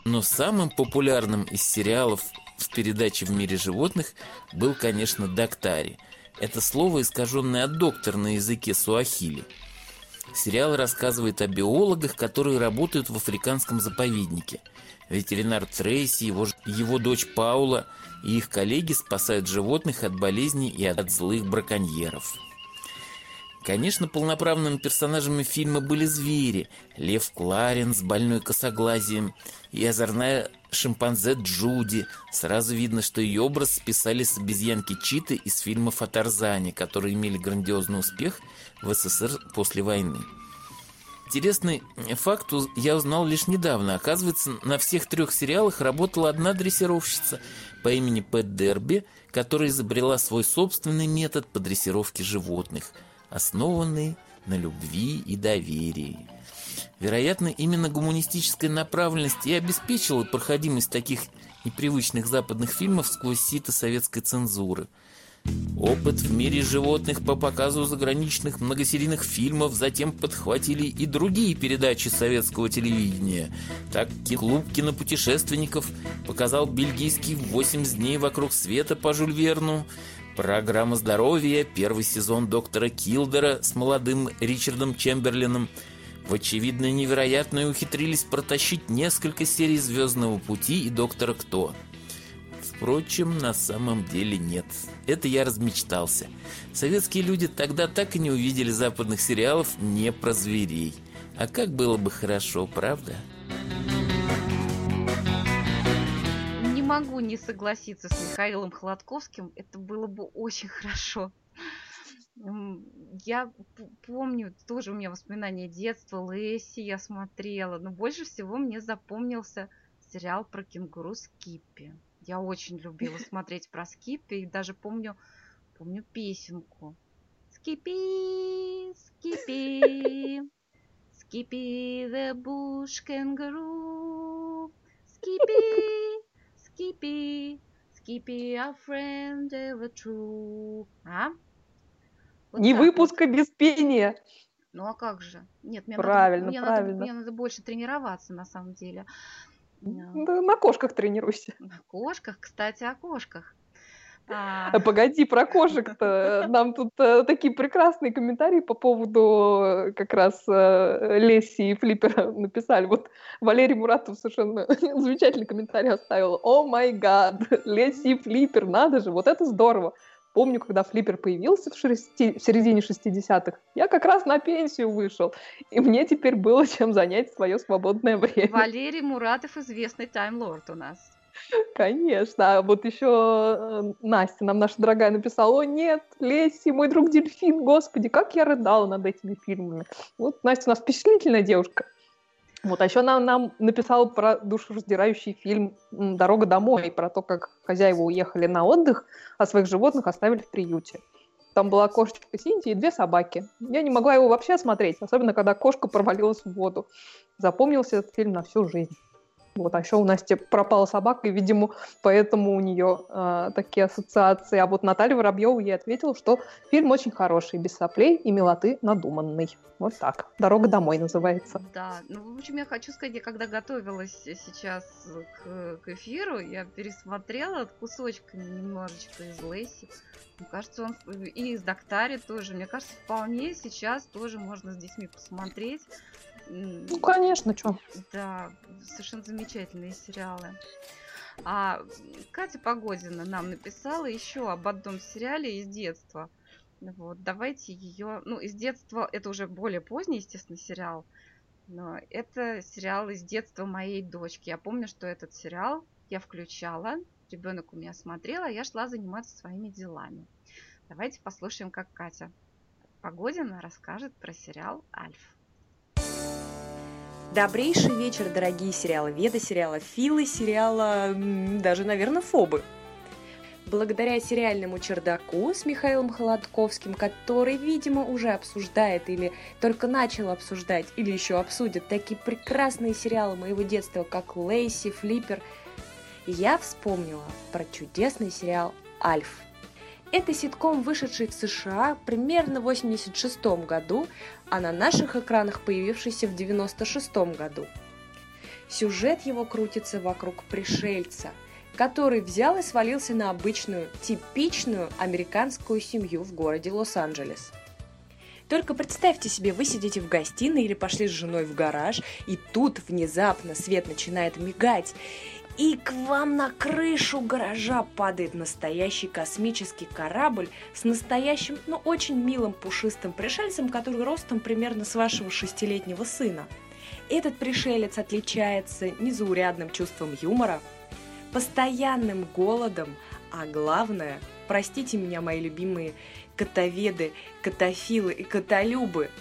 Но самым популярным из сериалов в передаче «В мире животных» был, конечно, «Доктари». Это слово, искаженное от доктор на языке суахили. Сериал рассказывает о биологах, которые работают в африканском заповеднике. Ветеринар Трейси, его, его дочь Паула и их коллеги спасают животных от болезней и от злых браконьеров. Конечно, полноправными персонажами фильма были звери. Лев Кларен с больной косоглазием и озорная шимпанзе Джуди. Сразу видно, что ее образ списали с обезьянки Читы из фильмов о Тарзане, которые имели грандиозный успех в СССР после войны. Интересный факт я узнал лишь недавно. Оказывается, на всех трех сериалах работала одна дрессировщица по имени Пэт Дерби, которая изобрела свой собственный метод по дрессировке животных, основанный на любви и доверии. Вероятно, именно гуманистическая направленность и обеспечила проходимость таких непривычных западных фильмов сквозь сито советской цензуры. Опыт в мире животных по показу заграничных многосерийных фильмов затем подхватили и другие передачи советского телевидения. Так клуб кинопутешественников показал бельгийский «80 дней вокруг света» по Жюль Верну. Программа здоровья, первый сезон доктора Килдера с молодым Ричардом Чемберлином. В очевидно невероятное ухитрились протащить несколько серий «Звездного пути» и «Доктора Кто». Впрочем, на самом деле нет. Это я размечтался. Советские люди тогда так и не увидели западных сериалов не про зверей. А как было бы хорошо, правда? Не могу не согласиться с Михаилом Холодковским. Это было бы очень хорошо. Я помню, тоже у меня воспоминания детства, Лесси я смотрела, но больше всего мне запомнился сериал про кенгуру Скиппи. Я очень любила смотреть про Скиппи и даже помню, помню песенку. Скиппи, Скиппи, Скиппи the bush kangaroo, Скиппи, Скиппи, Скиппи our friend ever true. А? Вот Не выпуска вот. без пения. Ну а как же? Нет, мне правильно, надо, мне правильно. Надо, мне надо больше тренироваться на самом деле. Да, на кошках тренируйся. На кошках, кстати, о кошках. А... погоди, про кошек-то. Нам тут э, такие прекрасные комментарии по поводу э, как раз э, Леси и Флиппера написали. Вот Валерий Муратов совершенно замечательный комментарий оставил. О май гад, Леси и Флиппер, надо же, вот это здорово. Помню, когда флиппер появился в, шести, в середине 60-х, я как раз на пенсию вышел, и мне теперь было чем занять свое свободное время. Валерий Муратов известный таймлорд у нас. Конечно. А вот еще э, Настя нам наша дорогая написала, о нет, Лесси, мой друг дельфин, господи, как я рыдала над этими фильмами. Вот Настя у нас впечатлительная девушка. Вот, а еще она нам написала про душераздирающий фильм «Дорога домой», про то, как хозяева уехали на отдых, а своих животных оставили в приюте. Там была кошечка Синти и две собаки. Я не могла его вообще смотреть, особенно когда кошка провалилась в воду. Запомнился этот фильм на всю жизнь. Вот, а еще у Насти пропала собака, и, видимо, поэтому у нее э, такие ассоциации. А вот Наталья Воробьева ей ответила, что фильм очень хороший, без соплей и милоты надуманный. Вот так. «Дорога домой» называется. Да, ну, в общем, я хочу сказать, я когда готовилась сейчас к, к эфиру, я пересмотрела кусочками немножечко из Лэйси. Мне кажется, он и из Доктари тоже. Мне кажется, вполне сейчас тоже можно с детьми посмотреть. Ну, конечно, что. Да, совершенно замечательные сериалы. А Катя Погодина нам написала еще об одном сериале из детства. Вот, давайте ее... Ну, из детства, это уже более поздний, естественно, сериал. Но это сериал из детства моей дочки. Я помню, что этот сериал я включала, ребенок у меня смотрел, а я шла заниматься своими делами. Давайте послушаем, как Катя Погодина расскажет про сериал «Альф». Добрейший вечер, дорогие сериалы Веда, сериала Филы, сериала даже, наверное, Фобы. Благодаря сериальному чердаку с Михаилом Холодковским, который, видимо, уже обсуждает или только начал обсуждать, или еще обсудит такие прекрасные сериалы моего детства, как Лейси, Флиппер, я вспомнила про чудесный сериал «Альф», это ситком, вышедший в США примерно в 1986 году, а на наших экранах появившийся в 1996 году. Сюжет его крутится вокруг пришельца, который взял и свалился на обычную, типичную американскую семью в городе Лос-Анджелес. Только представьте себе, вы сидите в гостиной или пошли с женой в гараж, и тут внезапно свет начинает мигать, и к вам на крышу гаража падает настоящий космический корабль с настоящим, но ну, очень милым пушистым пришельцем, который ростом примерно с вашего шестилетнего сына. Этот пришелец отличается незаурядным чувством юмора, постоянным голодом, а главное, простите меня, мои любимые котоведы, котофилы и котолюбы,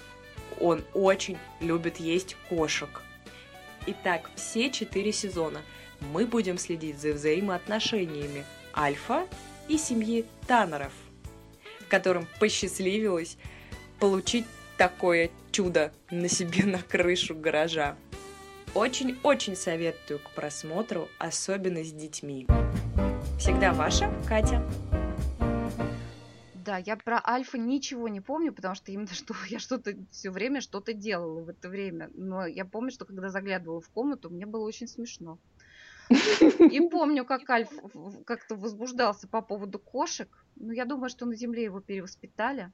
он очень любит есть кошек. Итак, все четыре сезона – мы будем следить за взаимоотношениями Альфа и семьи Таннеров, которым посчастливилось получить такое чудо на себе на крышу гаража. Очень-очень советую к просмотру, особенно с детьми. Всегда ваша Катя. Да, я про Альфа ничего не помню, потому что именно что я что-то все время что-то делала в это время. Но я помню, что когда заглядывала в комнату, мне было очень смешно. И помню, как Альф как-то возбуждался по поводу кошек. Ну, я думаю, что на Земле его перевоспитали.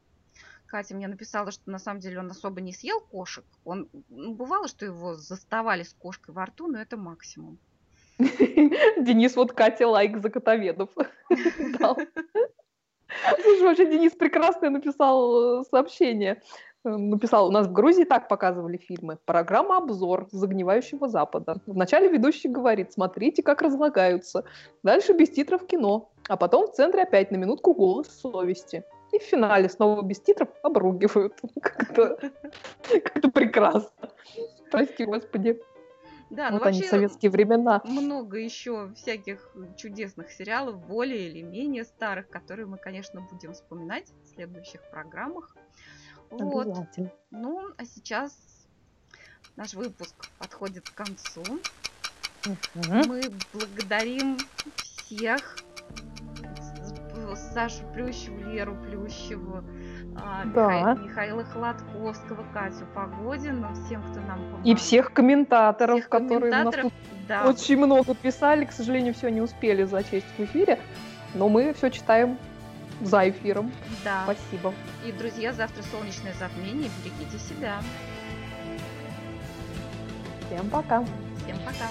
Катя мне написала, что на самом деле он особо не съел кошек. Он ну, бывало, что его заставали с кошкой во рту, но это максимум. Денис, вот Катя лайк за котоведов. Слушай, вообще Денис прекрасно написал э, сообщение. Написал, у нас в Грузии так показывали фильмы. Программа «Обзор» загнивающего Запада. Вначале ведущий говорит, смотрите, как разлагаются. Дальше без титров кино. А потом в центре опять на минутку голос совести. И в финале снова без титров обругивают. Как-то как прекрасно. Прости, господи. Да, вот ну они, вообще советские времена. много еще всяких чудесных сериалов, более или менее старых, которые мы, конечно, будем вспоминать в следующих программах. Вот. Обязательно. Ну, а сейчас наш выпуск подходит к концу. Мгм. Мы благодарим всех. Сашу Плющеву, Леру Плющеву, а, Да. Миха- Михаила Холодковского, Катю Погодину, всем, кто нам помогал. И всех комментаторов, Всех которые у нас комментаторов. тут Да, очень много писали. К сожалению, все не успели зачесть в эфире. Но мы все читаем за эфиром. да. Спасибо. И, друзья, завтра солнечное затмение. Берегите себя. Всем пока. Всем пока.